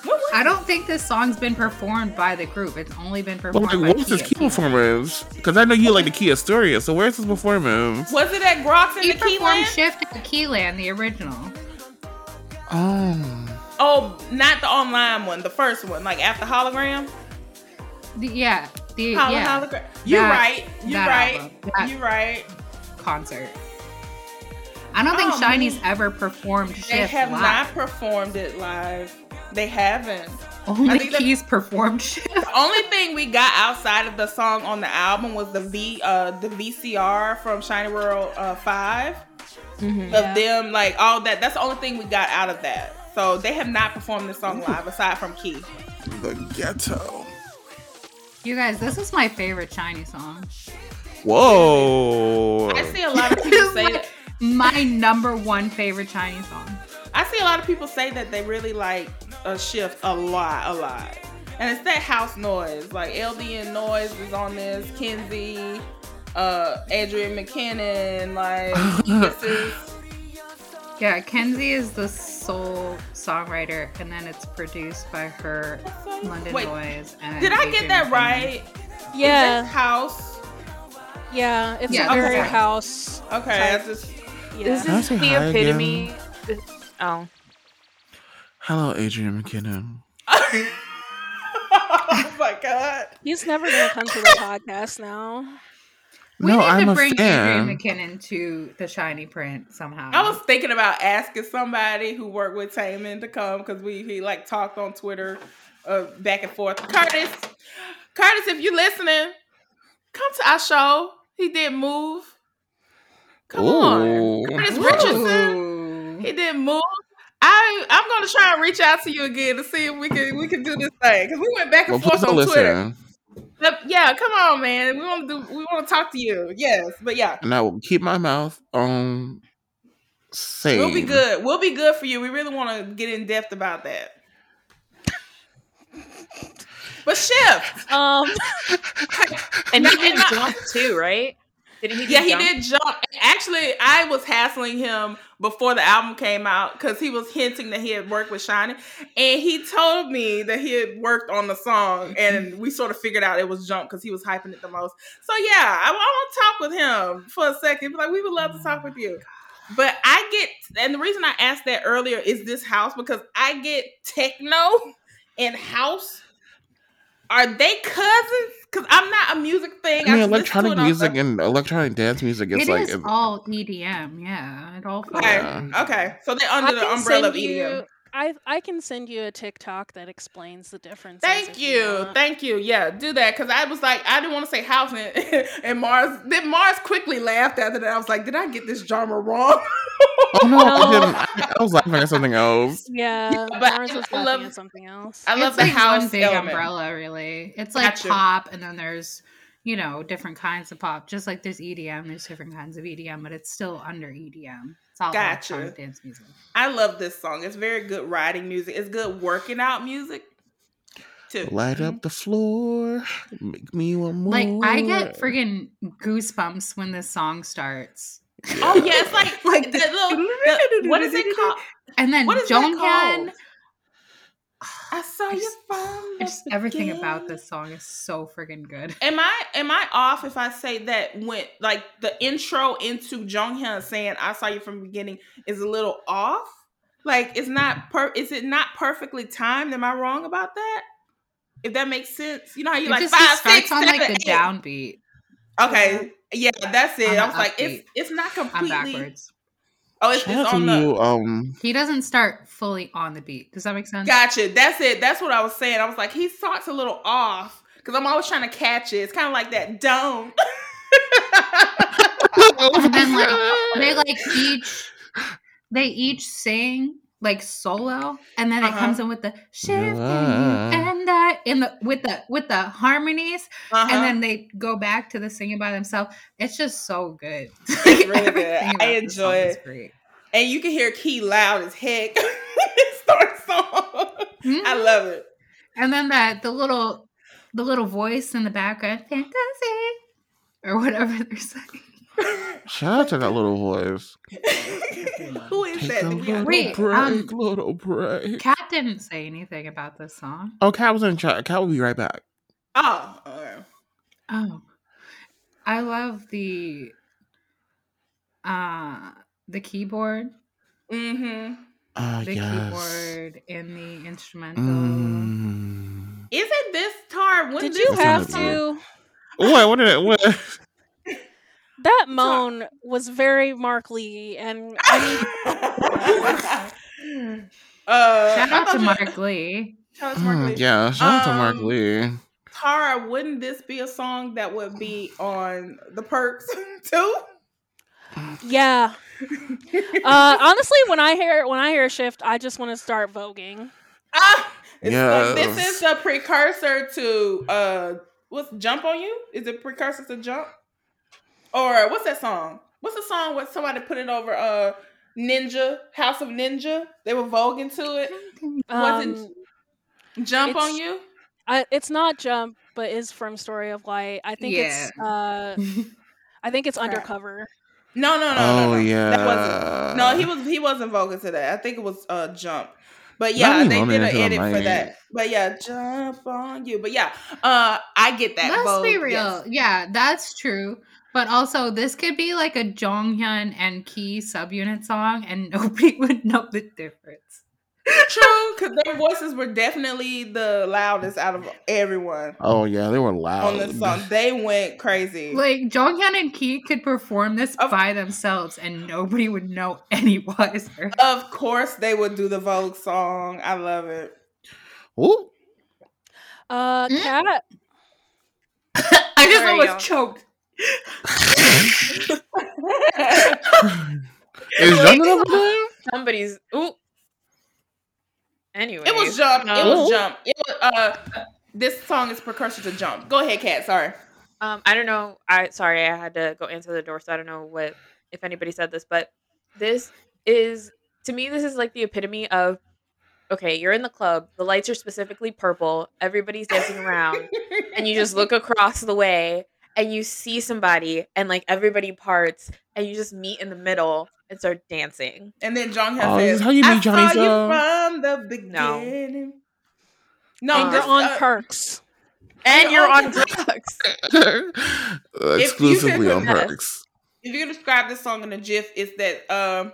What was I don't think this song's been performed by the group. It's only been But performed like, by what's his Key. key performance? Because I know you like the Key Astoria, so where's his performance? Was it at Grox in He the performed Keyland? Shift at Keyland, the original. Oh, Oh, not the online one, the first one, like after hologram. The, yeah, the yeah hologram. You're That- right. You're right. You're right. concert. I don't think Oh, SHINee's man. ever performed They have live. not performed it live. They haven't. Only that- Keys performed Shift. The only thing we got outside of the song on the album was the V uh the VCR from SHINee World uh 5 of Yeah. them like all that. That's the only thing we got out of that. So they have not performed this song live aside from Key. the ghetto. You guys, this is my favorite SHINee song. Whoa. I see a lot of people say that. My number one favorite SHINee song. I see a lot of people say that they really like a shift a lot, a lot. And it's that house noise. Like LDN noise is on this, Kenzie, uh, Adrian McKinnon, like this is Yeah, Kenzie is the sole songwriter, and then it's produced by her London Wait, Noise. And Did I Adrian get that McKinnon. right? Is Yeah, this house? yeah, it's Yeah, a very okay. house. Okay, I just Yeah. Is this say the epitome? This- oh, Hello, Adrian McKinnon. oh my god. He's never gonna come to the podcast now. We no, need I'm to a bring fan. Adrian McKinnon to the SHINee print somehow. I was thinking about asking somebody who worked with Taemin to come because we he like talked on Twitter uh, back and forth. Curtis, Curtis, if you're listening, come to our show. He did move. Come on, Ooh. Curtis Richardson. He did move. I I'm gonna try and reach out to you again to see if we can we can do this thing because we went back Well, and forth please on Twitter. Listen. But yeah, come on, man. We want to do. We want to talk to you. Yes, but yeah, And I will keep my mouth on sane. we'll be good. We'll be good for you. We really want to get in depth about that. But shift. Um, and No, he did no. jump too, right? Didn't he? Yeah, he did jump. Actually, I was hassling him before the album came out because he was hinting that he had worked with SHINee, and he told me that he had worked on the song, and mm-hmm. we sort of figured out it was Jump because he was hyping it the most. So yeah, I, want to talk with him for a second. Like we would love to talk oh with you. But I get, and the reason I asked that earlier is this house because I get techno and house. Are they cousins? Because I'm not a music thing. I mean, listen to electronic it on- music and electronic dance music is It like is all EDM, yeah. It all Okay. falls. Yeah. Okay. So they're under the umbrella of EDM. you. I I can send you a TikTok that explains the difference. Thank you. Thank you. Yeah, do that. Cause I was like, I didn't want to say house and, and Mars. Then Mars quickly laughed after that. I was like, did I get this genre wrong? Oh no, I, No. didn't. I, I was laughing at something else. Yeah, but Mars was I laughing love- at something else. I love it's the like house one big element. umbrella, really. It's like Gotcha. pop, and then there's you know different kinds of pop. Just like there's EDM, there's different kinds of EDM, but it's still under EDM. It's all Gotcha. electronic dance music. I love this song. It's very good riding music. It's good working out music. Too. Light up mm-hmm. the floor, make me one more. Like I get friggin' goosebumps when this song starts, Oh yeah, it's like Like the little. the- what is it called? and then What is Jonghyun. I saw I you just- from the Just everything about this song is so friggin' good. Am I am I off if I say that when like the intro into Jonghyun saying I saw you from the beginning is a little off? Like it's not per is it not perfectly timed? Am I wrong about that? If that makes sense. You know how you It like just five, starts six, on seven, like the eight. downbeat. Okay. Yeah, that's it. I was like, upbeat. it's it's not completely. I'm backwards. Oh, it's, it's on the you, um, He doesn't start fully on the beat. Does that make sense? Gotcha. That's it. That's what I was saying. I was like, he starts a little off because I'm always trying to catch it. It's kind of like that. Don't. and then like they like each they each sing like solo and then it Uh-huh. comes in with the shifting Yeah. and I in the with the with the harmonies Uh-huh. and then they go back to the singing by themselves it's just so good It's really good. I enjoy it. great. and you can hear Key loud as heck. it starts on. Mhm. I love it. and then that the little the little voice in the background fantasy or whatever they're saying. Shout out to that little voice. Who is Take that? a Do we have- little Wait, break, um, little break. Cat didn't say anything about this song. Oh, Cat was in chat. Cat will be right back. Oh, okay. Oh, I love the uh the keyboard, Mm-hmm. Ah, the yes. keyboard and the instrumental. Mm. Isn't this Tar? When Did this you have to? What? What did it? What? That moan was very Mark Lee, and I mean, uh, Shout out to Mark Lee. Shout out to Mark Mm, yeah, shout out to Mark Um, Lee. Tara, wouldn't this be a song that would be on the perks too? yeah. Uh, honestly, when I hear when I hear a shift, I just want to start voguing. Ah, it's like, this is the precursor to uh, what's "Jump on You"? Is it precursor to "Jump"? Or what's that song? What's the song where somebody put it over uh Ninja House of Ninja? They were voguing to it. Wasn't Um, "Jump on You"? I, it's not jump, but is from Story of Light. I think it's uh, I think it's undercover. No, no, no, oh no, no. yeah. That wasn't. No, he was he wasn't vocal to that. I think it was uh jump. But yeah, Let me they did an edit for mic. that. But yeah, jump on you. But yeah, uh I get that. Let's Vogue, be real. yes. Yeah, that's true. But also, this could be like a Jonghyun and Key subunit song, and nobody would know the difference. True, because their voices were definitely the loudest out of everyone Oh yeah, they were loud. on this song. They went crazy. Like Jonghyun and Key could perform this Of- by themselves, and nobody would know any wiser. of course, they would do the Vogue song. I love it. Ooh. Uh, Mm. cat. I just There you almost choked. Is Jungle over there? Somebody's ooh. Anyway, It was jump. It Oh. was jump. It was uh. This song is precursor to jump. Go ahead, Kat. Sorry. Um, I don't know. I sorry, I had to go answer the door, so I don't know what if anybody said this, but this is to me, this is like the epitome of okay, you're in the club, the lights are specifically purple, everybody's dancing around, and you just look across the way and you see somebody and like everybody parts and you just meet in the middle and start dancing. And then John has Oh, this says, is how you I meet Johnny saw you from the beginning. No, and you're on uh, perks. And You're you're on on drugs. Exclusively on perks. if you can describe this song in a GIF, it's that um,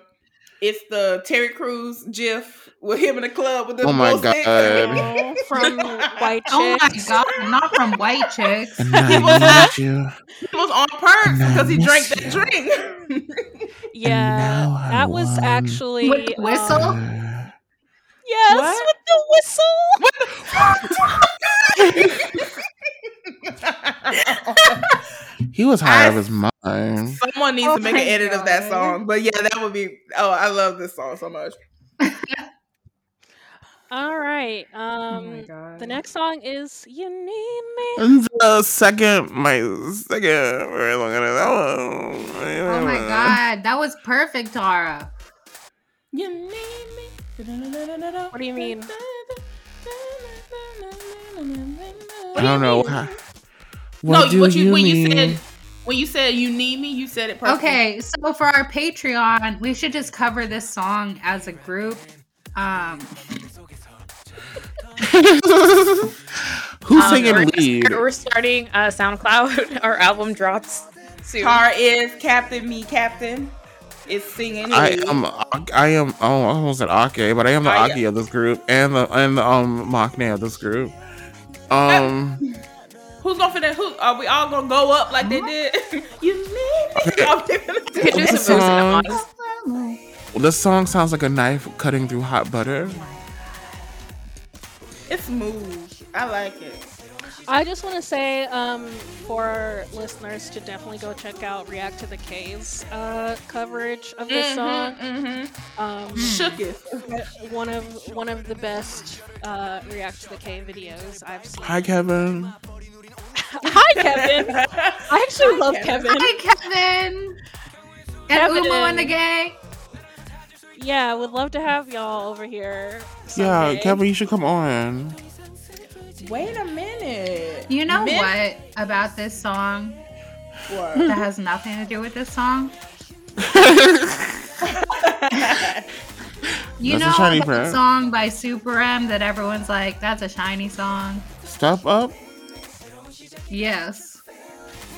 it's the Terry Crews GIF with him in the club with the Oh my. God. Oh, from White Chicks. Oh my god, not from White Chicks. And I need he was on perks because he drank miss that you. drink. Yeah, now I that was want- actually With the whistle? um, Uh, yes, What? with the whistle. he was high I- of his mind. Someone needs Oh to make an my edit of that song. But yeah, that would be. Oh, I love this song so much. All right. Oh Um, my god. the next song is "You Need Me." And the second, my second, we're looking at that one. Oh my god, that was perfect, Tara. You need me. What do you mean? I don't know. What, no, what do what you, you when mean? you said when you said you need me, you said it perfectly. Okay, so for our Patreon, we should just cover this song as a group. Um, Who's Um, singing we're, lead? We're starting uh, SoundCloud. Our album drops soon. Tar is Captain Me Captain. Is singing. I lead. am. I am. Oh, I almost said Ake, but I am the Oh, yeah. Aki of this group and the and the um Machne of this group. Um, Who's gonna fit in? Who are we all gonna go up like they did? you need me. I'm gonna do You can do This some song- this song sounds like a knife cutting through hot butter. It's smooth. I like it. I just want to say, um, for listeners to definitely go check out React to the K's uh, coverage of this song. Mm-hmm. Um, Shook it. one of one of the best uh, React to the K videos I've seen. Hi, Kevin. Hi, Kevin. I actually love Kevin. hi, Kevin. And Kevin. Umo and the gang. Yeah, would love to have y'all over here. Yeah. Kevin, you should come on. Wait a minute. You know Min- what about this song? that has nothing to do with this song. You That's a know SHINee that Print. song by Super M that everyone's like, that's a SHINee song? Step up. Yes.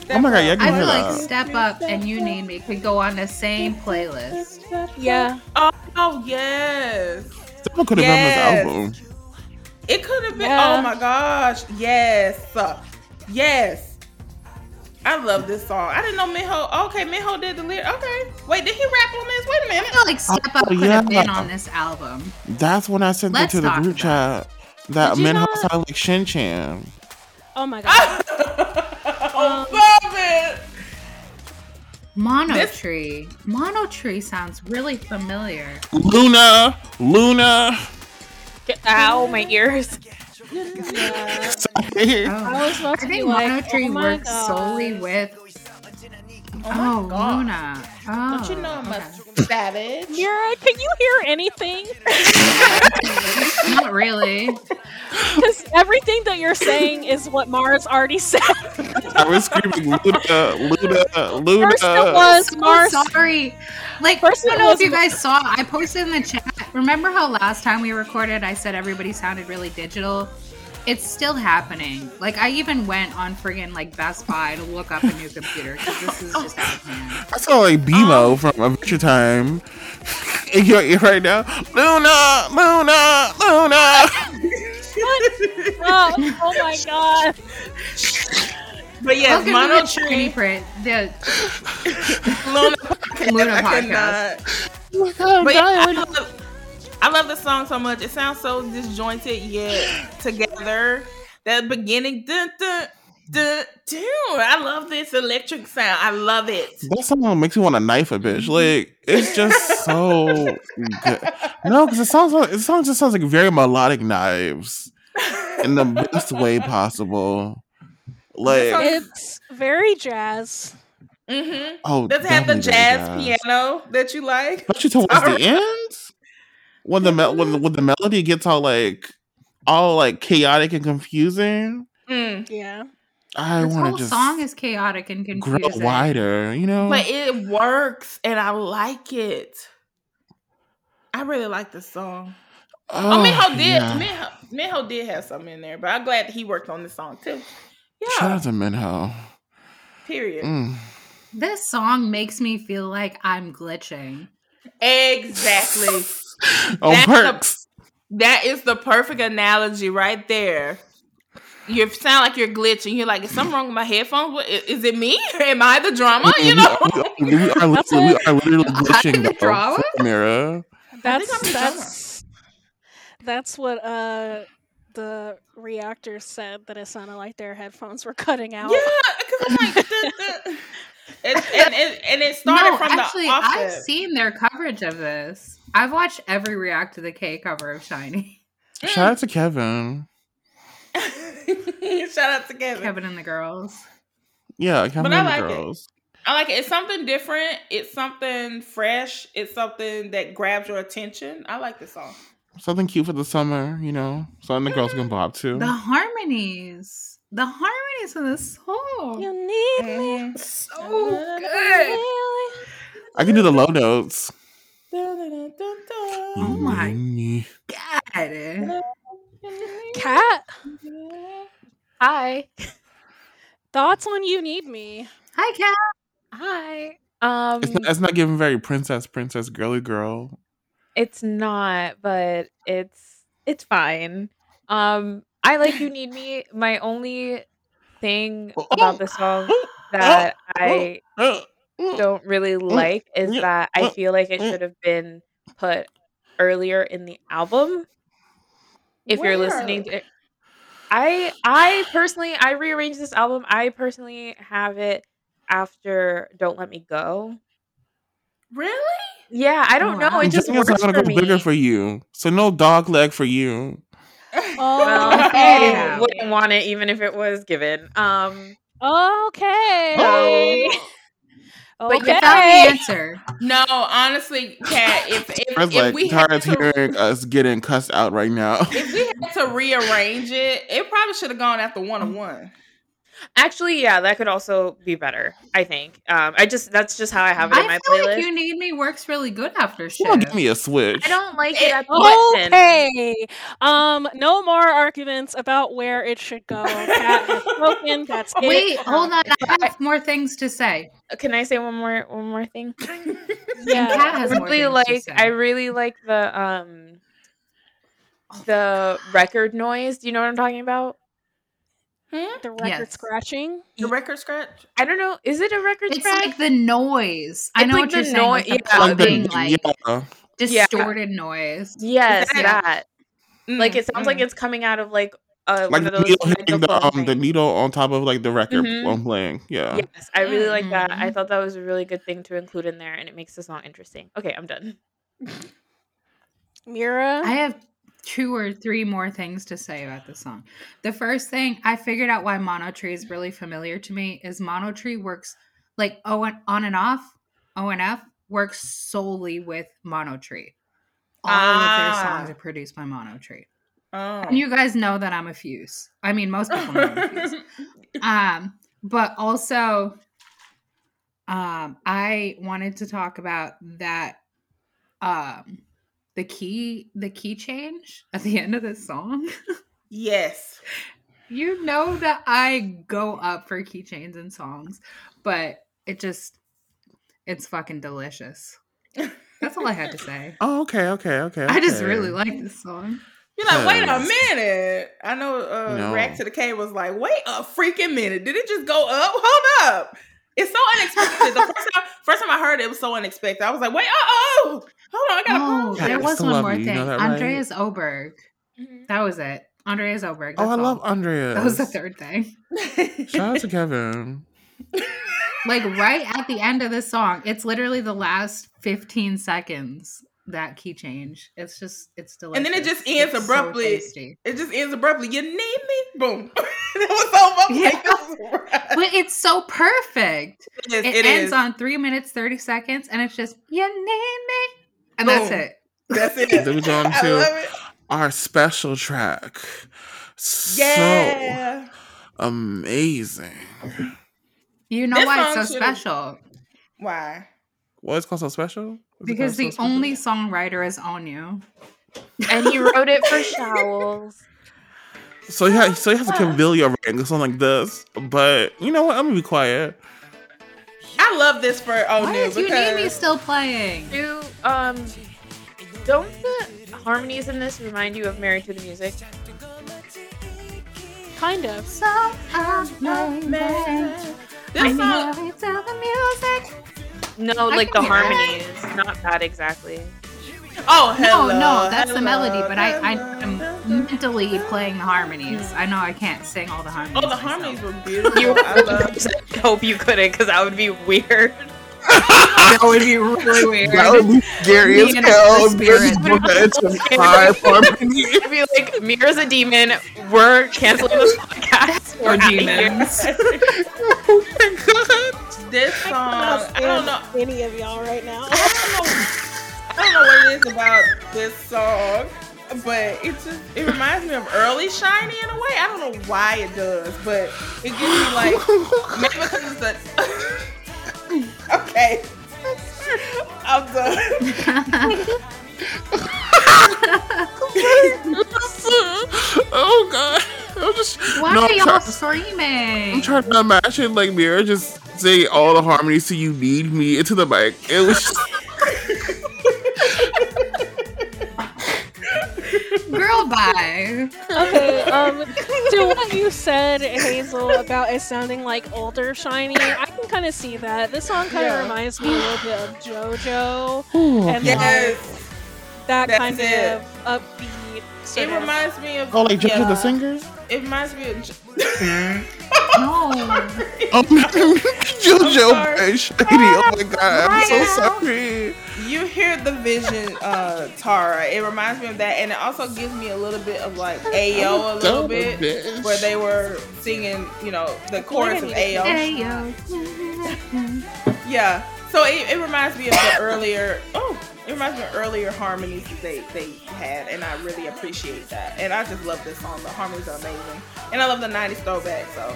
Oh my god, yeah, I I can hear like that. Step Up and You Need Me could go on the same playlist. Yeah. Oh, oh yes. Step up could have Yes. been this album. It could have been. Yeah. Oh my gosh. Yes. Yes. I love this song. I didn't know Minho. Okay, Minho did the lyric. Okay. Wait, did he rap on this? Wait a I minute. feel like Step Up Oh, could have been on this album. That's when I sent Let's it to the group chat. That Did you Minho sounded like Shin Chan. Oh my god. Oh, love it. Mono This- Tree. Mono Tree sounds really familiar. Luna, Luna. Get- Ow, my ears. Yeah. Oh. I was about I to be think like, Mono Tree oh works God. solely with. Oh, my Oh, God. Luna. Oh, Don't you know I'm okay. a oh. savage? Mira, can you hear anything? Not really. Because everything that you're saying is what Mars already said. I was screaming Luna, Luna, Luna. First it was So Mars. sorry. Like, First I don't it know if you guys saw. I posted in the chat. Remember how last time we recorded, I said everybody sounded really digital. It's still happening. Like, I even went on friggin' like Best Buy to look up a new computer because this is just out of hand. I sound like BMO um, from Adventure Time. In your ear right now. Luna, Luna, Luna. Oh, oh my god. But yes, Welcome Mono to the Tree, Print, the Luna podcast. Luna I podcast. cannot. But yeah, I love, I love this song so much. It sounds so disjointed yet together. That beginning, dun, dun, dun, dun. I love this electric sound. I love it. That song makes me want to knife a bitch. Like it's just so good. No, because the song, the song just sounds like very melodic knives in the best way possible. Like It's very jazz. Mm-hmm. oh, Does it have the definitely jazz piano that you like? Don't you towards Sorry. the end when the mel- when the, when the melody gets all like all like chaotic and confusing. Mm. Yeah. I want whole to just song is chaotic and grow confusing. wider. You know, But it works, and I like it. I really like this song. Oh, Minho did. yeah. Minho, Minho did have some in there, but I'm glad that he worked on this song too. Yeah. Shout out to Minho. Period. Mm. This song makes me feel like I'm glitching. Exactly. On That's perks. that is the perfect analogy right there. You sound like you're glitching. You're like, is something wrong with my headphones? What, i- is it me? Am I the drama? You know? we, we, we are literally, we are literally glitching the though, drama? Mira. That's I'm the that's that's what uh the reactors said that it sounded like their headphones were cutting out. Yeah, because I'm like, the, the, and, and, and, and it started no, from actually, the I've seen their coverage of this. I've watched every React to the K cover of SHINee. Shout out to Kevin. Shout out to Kevin. Kevin and the girls. Yeah, Kevin But I and the like it. girls. I like it. It's something different. It's something fresh. It's something that grabs your attention. I like this song. Something cute for the summer, you know. Something the girls can mm-hmm. bob to. The harmonies. The harmonies in this song. You need me. Mm-hmm. So good. I can do the low notes. Oh my. God. Cat, Hi. thoughts on you need me? Hi, Cat. Hi. Um It's not, it's not giving very princess, princess, girly girl. it's not, but it's it's fine. Um I like you need me. My only thing about the song that I don't really like is that I uh, feel like it should have been put earlier in the album. If you're listening to I I personally I rearranged this album. I personally have it after Don't Let Me Go. Really? Yeah, I don't Oh, know. It Just just think it's works not for gonna go me. bigger for you. So no dog leg for you. Oh, well, Okay. I wouldn't want it even if it was given. Um, okay. But okay. yeah, Found the answer. No, honestly, Kat, if if, I was if like, we had Tara's to, hearing us getting cussed out right now. if we had to rearrange it, it probably should have gone after one on one. Actually, yeah, that could also be better. I think. Um, I just that's just how I have it in my feel playlist. like "You Need Me" works really good after Come on, shift. give me a switch. I don't like It- it at the. Okay. Um, no more arguments about where it should go. Cat has spoken. That's it. Wait, hold on. I have more things to say. Can I say one more one more thing? Yeah. Cat I has more really to like say. I really like the um the record noise. Do you know what I'm talking about? The record Yes. scratching. The record scratch. I don't know. Is it a record It's scratch? like the noise. I know like what you're the saying. Like noi- the yeah, Like the- popping, like yeah. distorted noise. yes, that- that. Like Mm, it sounds like mm. it's coming out of like uh Like one of the needle hitting the um the needle on top of like the record Mhm. I'm playing. Yeah. Yes, I really like that. I Mhm. thought that was a really good thing to include in there, and it makes the song interesting. Okay, I'm done. Mira. I have two or three more things to say about the song. The first thing I figured out why MonoTree is really familiar to me is MonoTree works like O and on and off. ONF works solely with MonoTree. All of their Ah. songs are produced by Mono Tree. Oh. And you guys know that I'm a fuse. I mean, most people know I'm a fuse. um but also um i wanted to talk about that um the key the key change at the end of this song yes. you know that i go up for keychains and songs but it just it's fucking delicious that's all i had to say Oh, okay, okay, okay. i just really like this song You're like, wait a minute. I know uh No. React to the K was like, wait a freaking minute. Did it just go up? Hold up. It's so unexpected. the first time first time I heard it, it was so unexpected. I was like, wait, oh, oh, hold on, I gotta oh pause. There was one more you, you thing know that, right? andreas oberg mm-hmm. that was it andreas oberg Oh, I that's love Andreas. That was the third thing Shout out to Kevin. like right at the end of the song it's literally the last 15 seconds that key change it's just it's delicious And then it just ends It's abruptly. tasty. It just ends abruptly. You need me? Boom. that was so much. Yeah. Like, but it's so perfect it is. it, it ends is. on three minutes 30 seconds and it's just you need me and that's it That's it. Then we go on to our special track. So Yeah. amazing. you know This why it's so special Why? Why is it called so special? Is because the so special? only songwriter is Onew. And he wrote it for Shawols. So he has, so he has a Camilla ring a song like this, but you know what? I'm gonna be quiet. I love this for oh Why no is You Need Me still playing? Do um don't the harmonies in this remind you of Married to the Music? Kind of. So amazing. this song to the music. No, I like the can hear harmonies. Not that exactly. Oh hello. No, no, that's the melody, but I, I am mentally playing the harmonies. I know I can't sing all the harmonies. Oh, the myself. harmonies were beautiful. You I hope you couldn't, because that would be weird. That would be really weird. That would be scary Me as hell. the You're just spirit. putting that into five harmony. I'd be like, Mira's a demon. We're canceling this podcast. We're Or outta here." demons. oh my god. This song, Not I don't know. any of y'all right now. I don't know. I don't know what it is about this song, but it just it reminds me of early SHINee in a way. I don't know why it does, but it gives me like maybe because it's the okay. I'm done. oh god. I'm just Why no, are I'm y'all trying- screaming? I'm trying to imagine like Mira just saying all the harmonies to you need me into the mic. It was just, Girl, bye. Okay, um, to what you said, Hazel, about it sounding like older SHINee, I can kind of see that. This song kind of Yeah. reminds me a little bit of JoJo oh, and Yes, like that That's kind it. of upbeat. It Sort reminds me of oh like Jojo yeah, the singer? It reminds me of. No. Oh, Jojo sorry. and Shady. Oh my god, I'm so Right. sorry. You hear the vision, uh, Tara. It reminds me of that, and it also gives me a little bit of like Ayo a little Son of a bit, bitch. where they were singing, you know, the chorus of Ayo. Hey, yo. Yeah. So it, it reminds me of the earlier. Oh, it reminds me of earlier harmonies that they they had, and I really appreciate that. And I just love this song. The harmonies are amazing, and I love the '90s throwback. So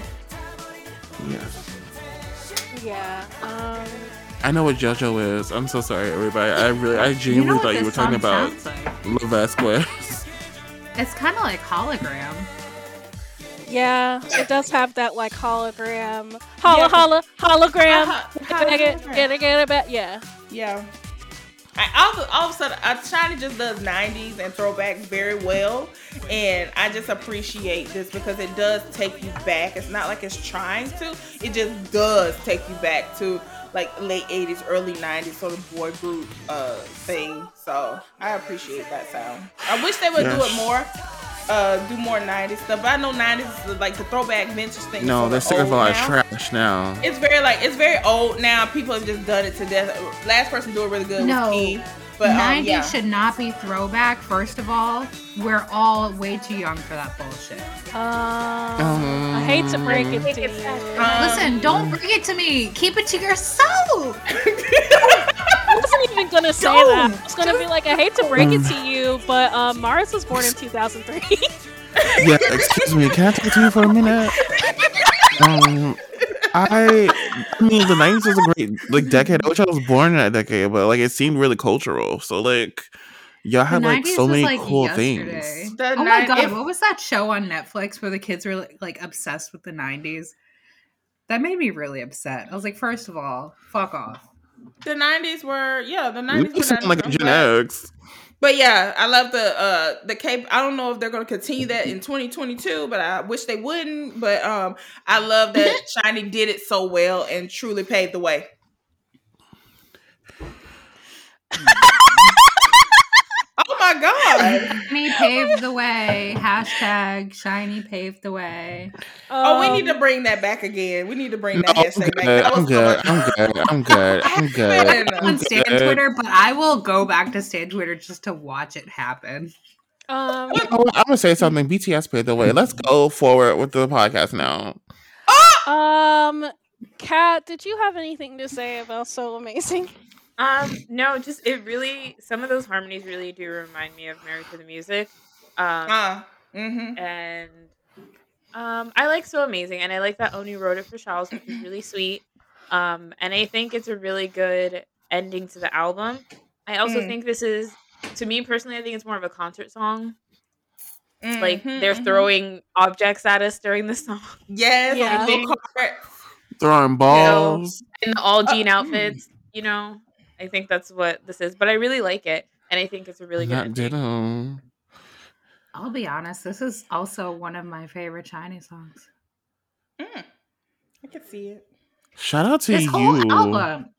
Yeah. Yeah. Um. I know what JoJo is. I'm so sorry, everybody. I really, I You genuinely know thought you were talking about sounds like? La Vasquez. It's kind of like hologram. Yeah, it does have that like hologram, holla Yeah. holla hologram. Uh-huh. Get it, get it, get it, back. Yeah. Yeah. I, all, of- all of a sudden, uh, SHINee just does 90s and throwbacks very well. And I just appreciate this because it does take you back. It's not like it's trying to, it just does take you back to like late 80s, early 90s sort of boy group uh, thing. So I appreciate that sound. I wish they would do it more. Uh, do more 90s stuff. But I know 90s is like the throwback vintage thing. is no, sort they're of sick of a old lot of trash now. it's very like it's very old now. People have just done it to death. Last person to do it really good No. was Key. But um, 90s yeah. should not be throwback. First of all, we're all way too young for that bullshit. Um, I hate to break it to you. Um, Listen, don't bring it to me. Keep it to yourself. I wasn't even gonna say that. I was gonna be like, I hate to break it to you, but um, Mars was born in 2003. yeah, excuse me. Can I talk to you for a minute? Um, I, I mean, the '90s was a great like decade. I wish I was born in that decade, but like it seemed really cultural. So like, y'all had like so many like, cool yesterday. things. The oh my god, if- what was that show on Netflix where the kids were like, like obsessed with the 90s? That made me really upset. I was like, first of all, fuck off. the '90s were yeah, the '90s. Were sound like a I'm Gen. X. But yeah, I love the uh the cape. I don't know if they're gonna continue that in 2022, but I wish they wouldn't. But um, I love that SHINee did it so well and truly paved the way. oh my god! SHINee paved the way. Hashtag SHINee paved the way. Oh, we Um, need to bring that back again. We need to bring No, that I'm hashtag back. good. That I'm was so good. much I'm good. I'm good. I'm good. Man, on I'm Stan good. Twitter, but I will go back to Stan Twitter just to watch it happen. Um, You know what? I'm gonna say something. BTS paved the way. Let's go forward with the podcast now. um, Kat, did you have anything to say about So Amazing? Um, no, just it really some of those harmonies really do remind me of Married to the Music. Um Uh, mm-hmm. and um I like So Amazing and I like that Onew wrote it for Shawols, which is really sweet. Um and I think it's a really good ending to the album. I also Mm. think this is to me personally, I think it's more of a concert song. Like Mhm, they're mhm. throwing objects at us during the song. yes, Yeah. on the little cart. Throwing balls. in the all jean Uh, outfits, you know. I think that's what this is, but I really like it, and I think it's a really good. Not ending. ditto. I'll be honest, this is also one of my favorite SHINee songs. Mm, I can see it. Shout out to this you. whole album.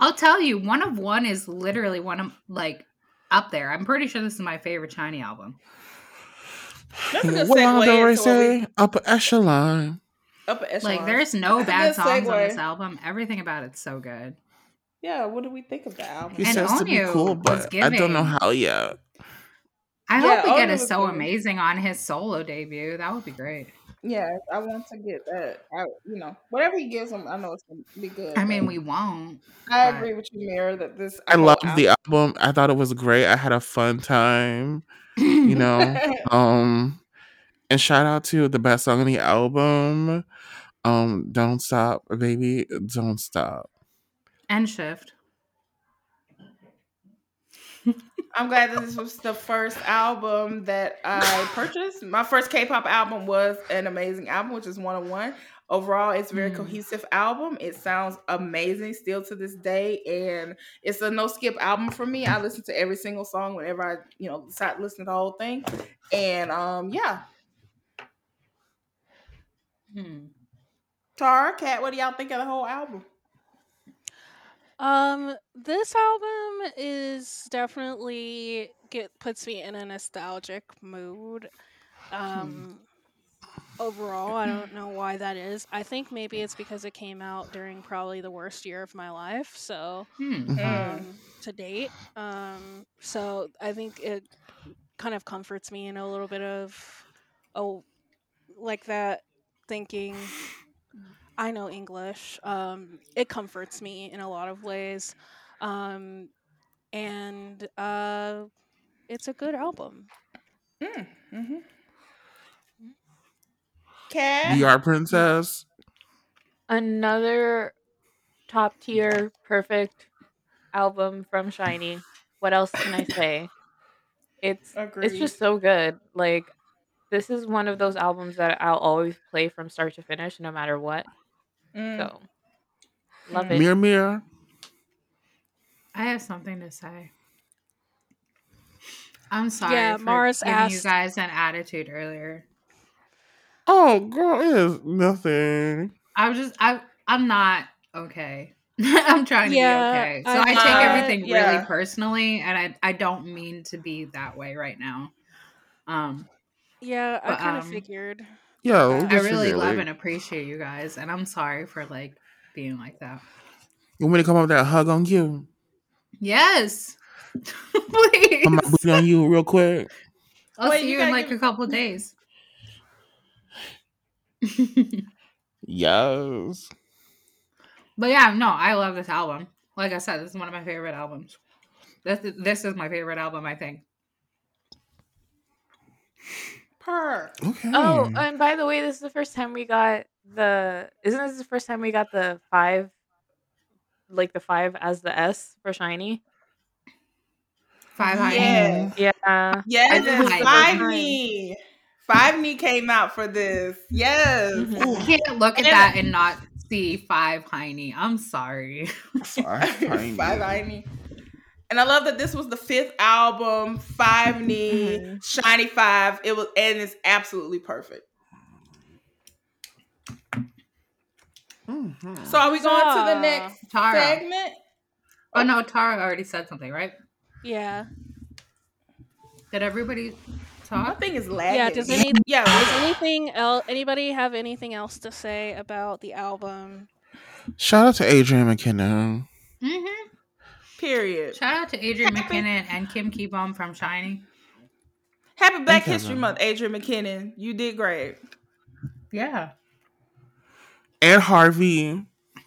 I'll tell you, one of one is literally one of like up there. I'm pretty sure this is my favorite SHINee album. That's a good What did segue I into we- say? Upper echelon. Upper echelon. Like there's no bad good songs on this album. Everything about it's so good. Yeah. What do we think of the album? He And says to be cool, but I don't know how yet. I Yeah, hope we Onew get a so good. amazing on his solo debut. That would be great. Yeah, I want to get that. I, you know, whatever he gives him, I know it's gonna be good. I mean, we won't. I agree with you, Mira, that this. I whole loved the album- album. I thought it was great. I had a fun time. You know. um and shout out to the best song on the album. Um, Don't Stop, Baby, Don't Stop. And shift. I'm glad that this was the first album that I purchased. My first K-pop album was an amazing album, which is one of one. Overall, it's a very Mm. cohesive album. It sounds amazing still to this day, and it's a no skip album for me. I listen to every single song whenever I, you know, start listening to the whole thing. And um, yeah, Hmm. Tara, Cat, what do y'all think of the whole album? Um, this album is definitely get puts me in a nostalgic mood. Um, overall, I don't know why that is. I think maybe it's because it came out during probably the worst year of my life. So, Hmm. Mm. um, to date, um, so I think it kind of comforts me in a little bit of oh, like that thinking. I know English. Um, it comforts me in a lot of ways, um, and uh, it's a good album. Mm, hmm Cat, You are Princess. another top tier perfect album from SHINee. What else can I say? It's it's just so good. Like this is one of those albums that I'll always play from start to finish, no matter what. Mm. So love Mm. it. Mirror, mirror. I have something to say. I'm sorry Yeah, for Mars giving you guys an attitude earlier. Oh, girl, it is nothing. I was just I I'm not okay. I'm trying to Yeah, be okay. So I- I, take Uh, everything yeah. really personally and I I don't mean to be that way right now. Um Yeah, I kind of um, figured. Yeah, we I really love like, and appreciate you guys and I'm sorry for like being like that. You want me to come up with that hug on you? Yes. Please. Put my booty on you real quick. I'll Wait, see you you in like give- a couple days. Yes. But yeah, no, I love this album. Like I said, this is one of my favorite albums. This is, this is my favorite album, I think. Per. Okay. Oh, and by the way, this is the first time we got the. Isn't this the first time we got the five, like the five as the S for SHINee? Five High Yeah. Yeah. Yes, I Five those. Knee. Five Knee came out for this. Yes. Mhm. You can't look at And then- that and not see five Heine. I'm sorry. Sorry, tiny. Five Knee. And I love that this was the fifth album, Five Knee, Mhm. SHINee Five. It was and it's absolutely perfect. Mhm. So are we going to the next Tara. segment? Oh no, Tara already said something, right? Yeah. Did everybody My talk? thing is lagging. Yeah, does any yeah, does anything else anybody have anything else to say about the album? Shout out to Adrian McKinnon. Mm-hmm. Period. Shout out to Adrian McKinnon and Kim Kibum from SHINee. Happy Black Okay, History. Month, Adrian McKinnon. You did great. Yeah. And Harvey.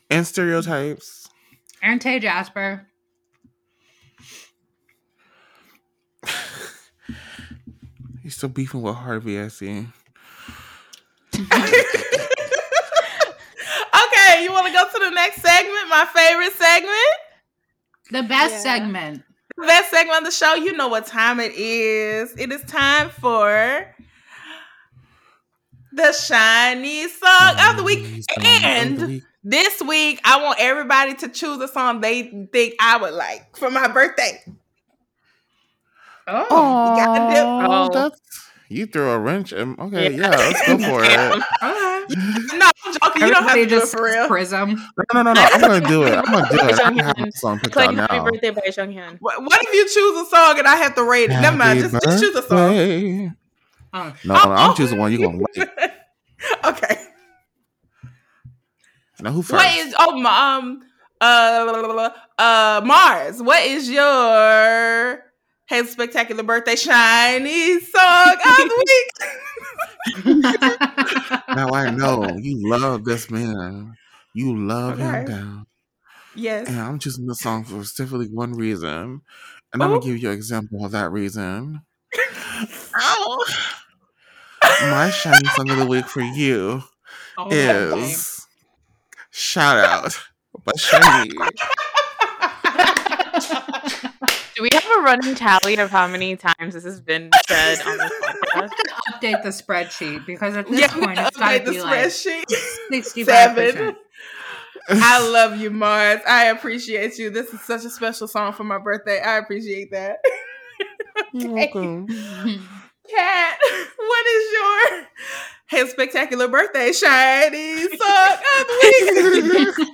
And stereotypes. And Tay Jasper. He's still beefing with Harvey, I see. okay, you want to go to the next segment? My favorite segment? The best Yeah. segment. The best segment of the show. You know what time it is. It is time for the SHINee song of the week. Song of the And this week, I want everybody to choose a song they think I would like for my birthday. Oh. gotta do- Oh, Oh. that's you threw a wrench in. Okay, Yeah. yeah, let's go for it. No, I'm joking. You don't have to Everybody do it just for real. Prism. No, no, no, no. I'm gonna do it. I'm gonna do it. I Jung have Hyun. the song picked Playing out Happy now. Birthday by Jonghyun. What, what if you choose a song and I have to rate it? Never mind. Just, just choose a song. birthday. Oh. No, no, I'm choosing one. you're gonna like? okay. Now who first? What is oh my, um uh uh Mars? What is your Hey Spectacular Birthday SHINee Song of the Week? now I know you love this man. You love him Okay. down. yes. And I'm choosing this song for specifically one reason. And I'm gonna give you an example of that reason. Ow. My shiny song of the week for you Oh, is Shout Out by SHINee. Do we have a running tally of how many times this has been said on this podcast? update the spreadsheet because at this Yeah, point gotta it's got to the be like spreadsheet. sixty-five Seven. percent. I love you, Mars. I appreciate you. This is such a special song for my birthday. I appreciate that. You're welcome. Kat, what is your hey spectacular birthday SHINee song of the week?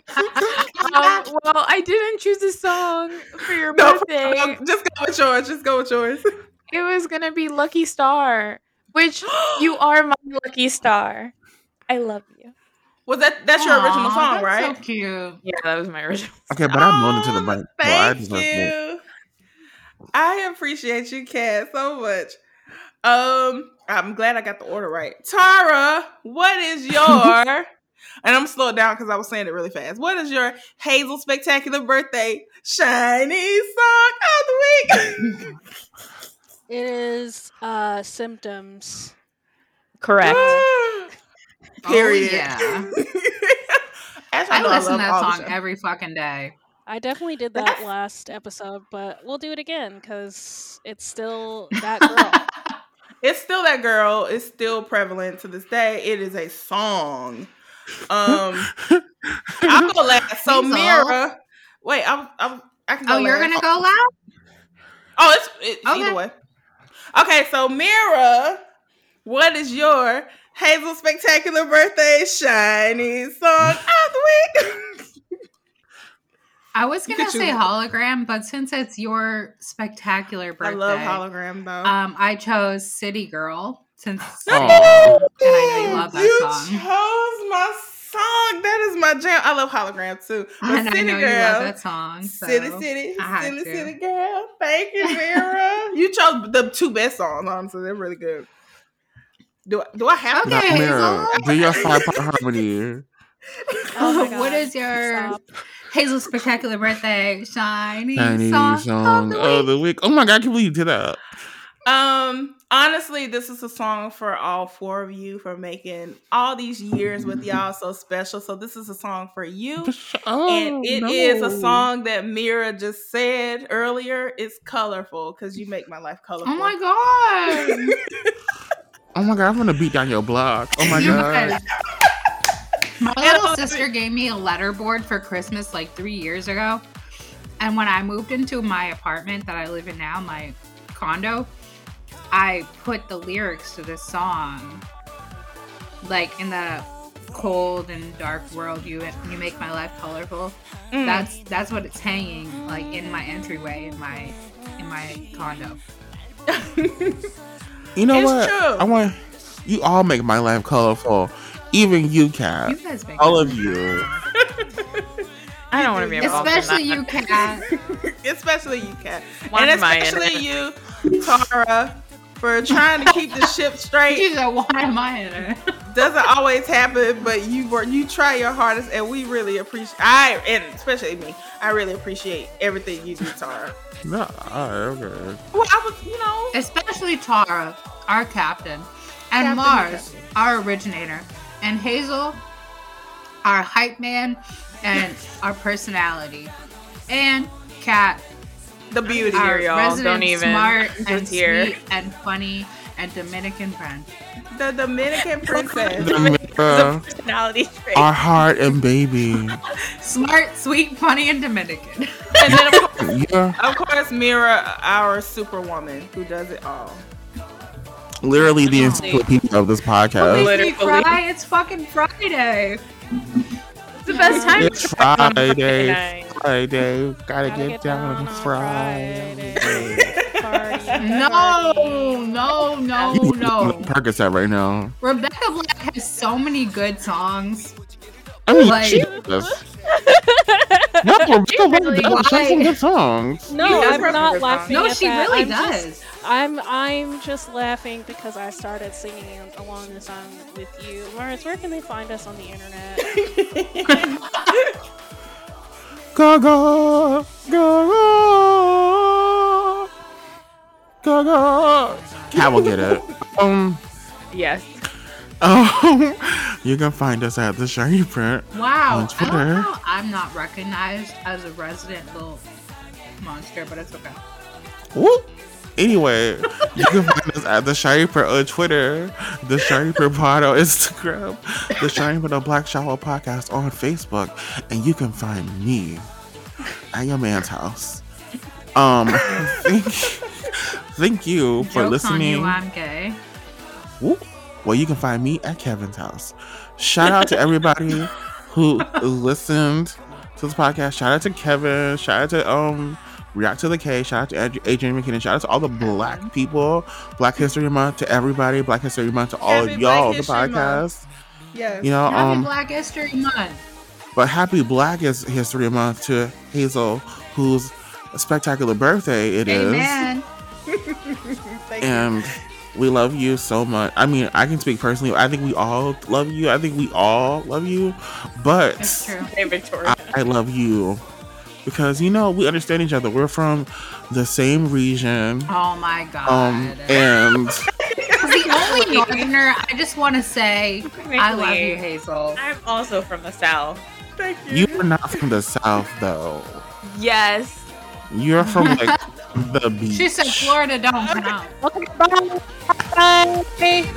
Um, well, I didn't choose a song for your No, birthday. just go with yours. Just go with yours. It was gonna be Lucky Star, which you are my lucky star. I love you. Was that that's your original song, that's right? So cute. Yeah, that was my original. Okay, but I'm moving to the mic. so I Thank deserve it. you. I appreciate you, Kat, so much. Um, I'm glad I got the order right. Tara, what is your and I'm slow it down because I was saying it really fast. What is your Hazel Spectacular Birthday SHINee Song of the Week? It is uh symptoms. Correct. Period. Oh, yeah. As y'all I listen to that song every fucking day. I definitely did that last episode, but we'll do it again because it's still that girl. It's still that girl. It's still prevalent to this day. It is a song. Um, I'll go last. So. Mira, wait, I'm, I'm, I can go. Oh, you're gonna go loud? Oh, it's, it's Okay. either way. Okay, so Mira, what is your Hazel Spectacular Birthday SHINee Song of the Week? I was gonna could say choose. hologram, but since it's your spectacular birthday, I birthday, love hologram though. um, I chose City Girl since Aw. and I know you love that you song. chose my song. That is my jam. I love hologram too. But and I City know Girl, you love that song. So City, city, city, to. city girl. Thank you, Mira. you chose the two best songs. Honestly, they're really good. Do I, do I have to? Okay. Now, Mira, Hazel. do your five part harmony. Oh my God, is your stop. Hazel spectacular birthday SHINee, SHINee song, song of the of week? the week. Oh my god, I can't believe you did that. Um, honestly, this is a song for all four of you for making all these years with y'all so special. So this is a song for you. Oh, and it is a song that Mira just said earlier. It's colorful because you make my life colorful. Oh my god! Oh my god, I'm gonna beat down your block. Oh my god. Guys, My little sister gave me a letter board for Christmas like three years ago. And when I moved into my apartment that I live in now, my condo, I put the lyrics to this song. Like in the cold and dark world, you you make my life colorful. Mm. That's that's what it's hanging like in my entryway in my in my condo. You know It's what? true. I want you all make my life colorful. Even you, Cat. You guys All of you. I don't want to be involved Especially in you, that. Cat. especially you, Kat. One and especially you, Tara, for trying to keep the ship straight. She's a why am I in it? Doesn't always happen, but you work, you try your hardest, and we really appreciate. I and especially me, I really appreciate everything you do, Tara. No, alright, okay. Well, I was, you know, Especially Tara, our captain, and Captain Mars, Captain. our originator, and Hazel, our hype man, and our personality, and Kat, the beauty. our y'all. resident Don't even. smart and here. sweet and funny and Dominican friend. The Dominican princess. Uh, Personality trait. our heart and baby. Smart, sweet, funny, and Dominican. and then, of course, Yeah, of course, Mira, our superwoman who does it all. Literally the encyclopedia of this podcast. Makes me Literally. cry. It's fucking Friday. It's the best time. It's to cry on Friday. night. Friday, gotta, Gotta get, down, on Friday. Party, No, party. no, no, I'm no. Percocet right now. Rebecca Black has so many good songs. I mean, Like- she does. No, Rebecca Black really- does sing some good songs. No, You I'm not laughing. No, at she that. really I'm just- does. I'm I'm just laughing because I started singing along the song with you. Mars, where can they find us on the internet? Gaga, Gaga, Gaga. Cat will get it. Um, Yes. um, you can find us at the SHINee Print. Wow. On I Twitter. don't know. I'm not recognized as a resident little monster, but it's okay. Whoop. Anyway, you can find us at the SHINee Print on Twitter, the SHINee Print Pod on Instagram, the SHINee on Black Shower Podcast on Facebook, and you can find me at your man's house. Um, thank, thank you for Joke's listening. on you, I'm gay. Whoop. Well, you can find me at Kevin's house. Shout out to everybody who listened to this podcast. Shout out to Kevin. Shout out to um React to the K. Shout out to Ad- Adrian McKinnon. Shout out to all the black people. Black History Month to everybody. Black History Month to all Happy of y'all Black the History Month. podcast. Yes. You know, Happy um, Black History Month. but happy Black History Month to Hazel, whose spectacular birthday it is. Amen. Thank you. and we love you so much. I mean, I can speak personally. I think we all love you. I think we all love you, but true. Hey, Victoria. I, I love you because you know we understand each other. We're from the same region. Oh my um, god! Um, and the only Northerner, I just want to say. I love you, Hazel. I'm also from the South. Thank you. You are not from the South, though. Yes. You're from like the beach. She said Florida don't count. Okay, bye. Bye. bye.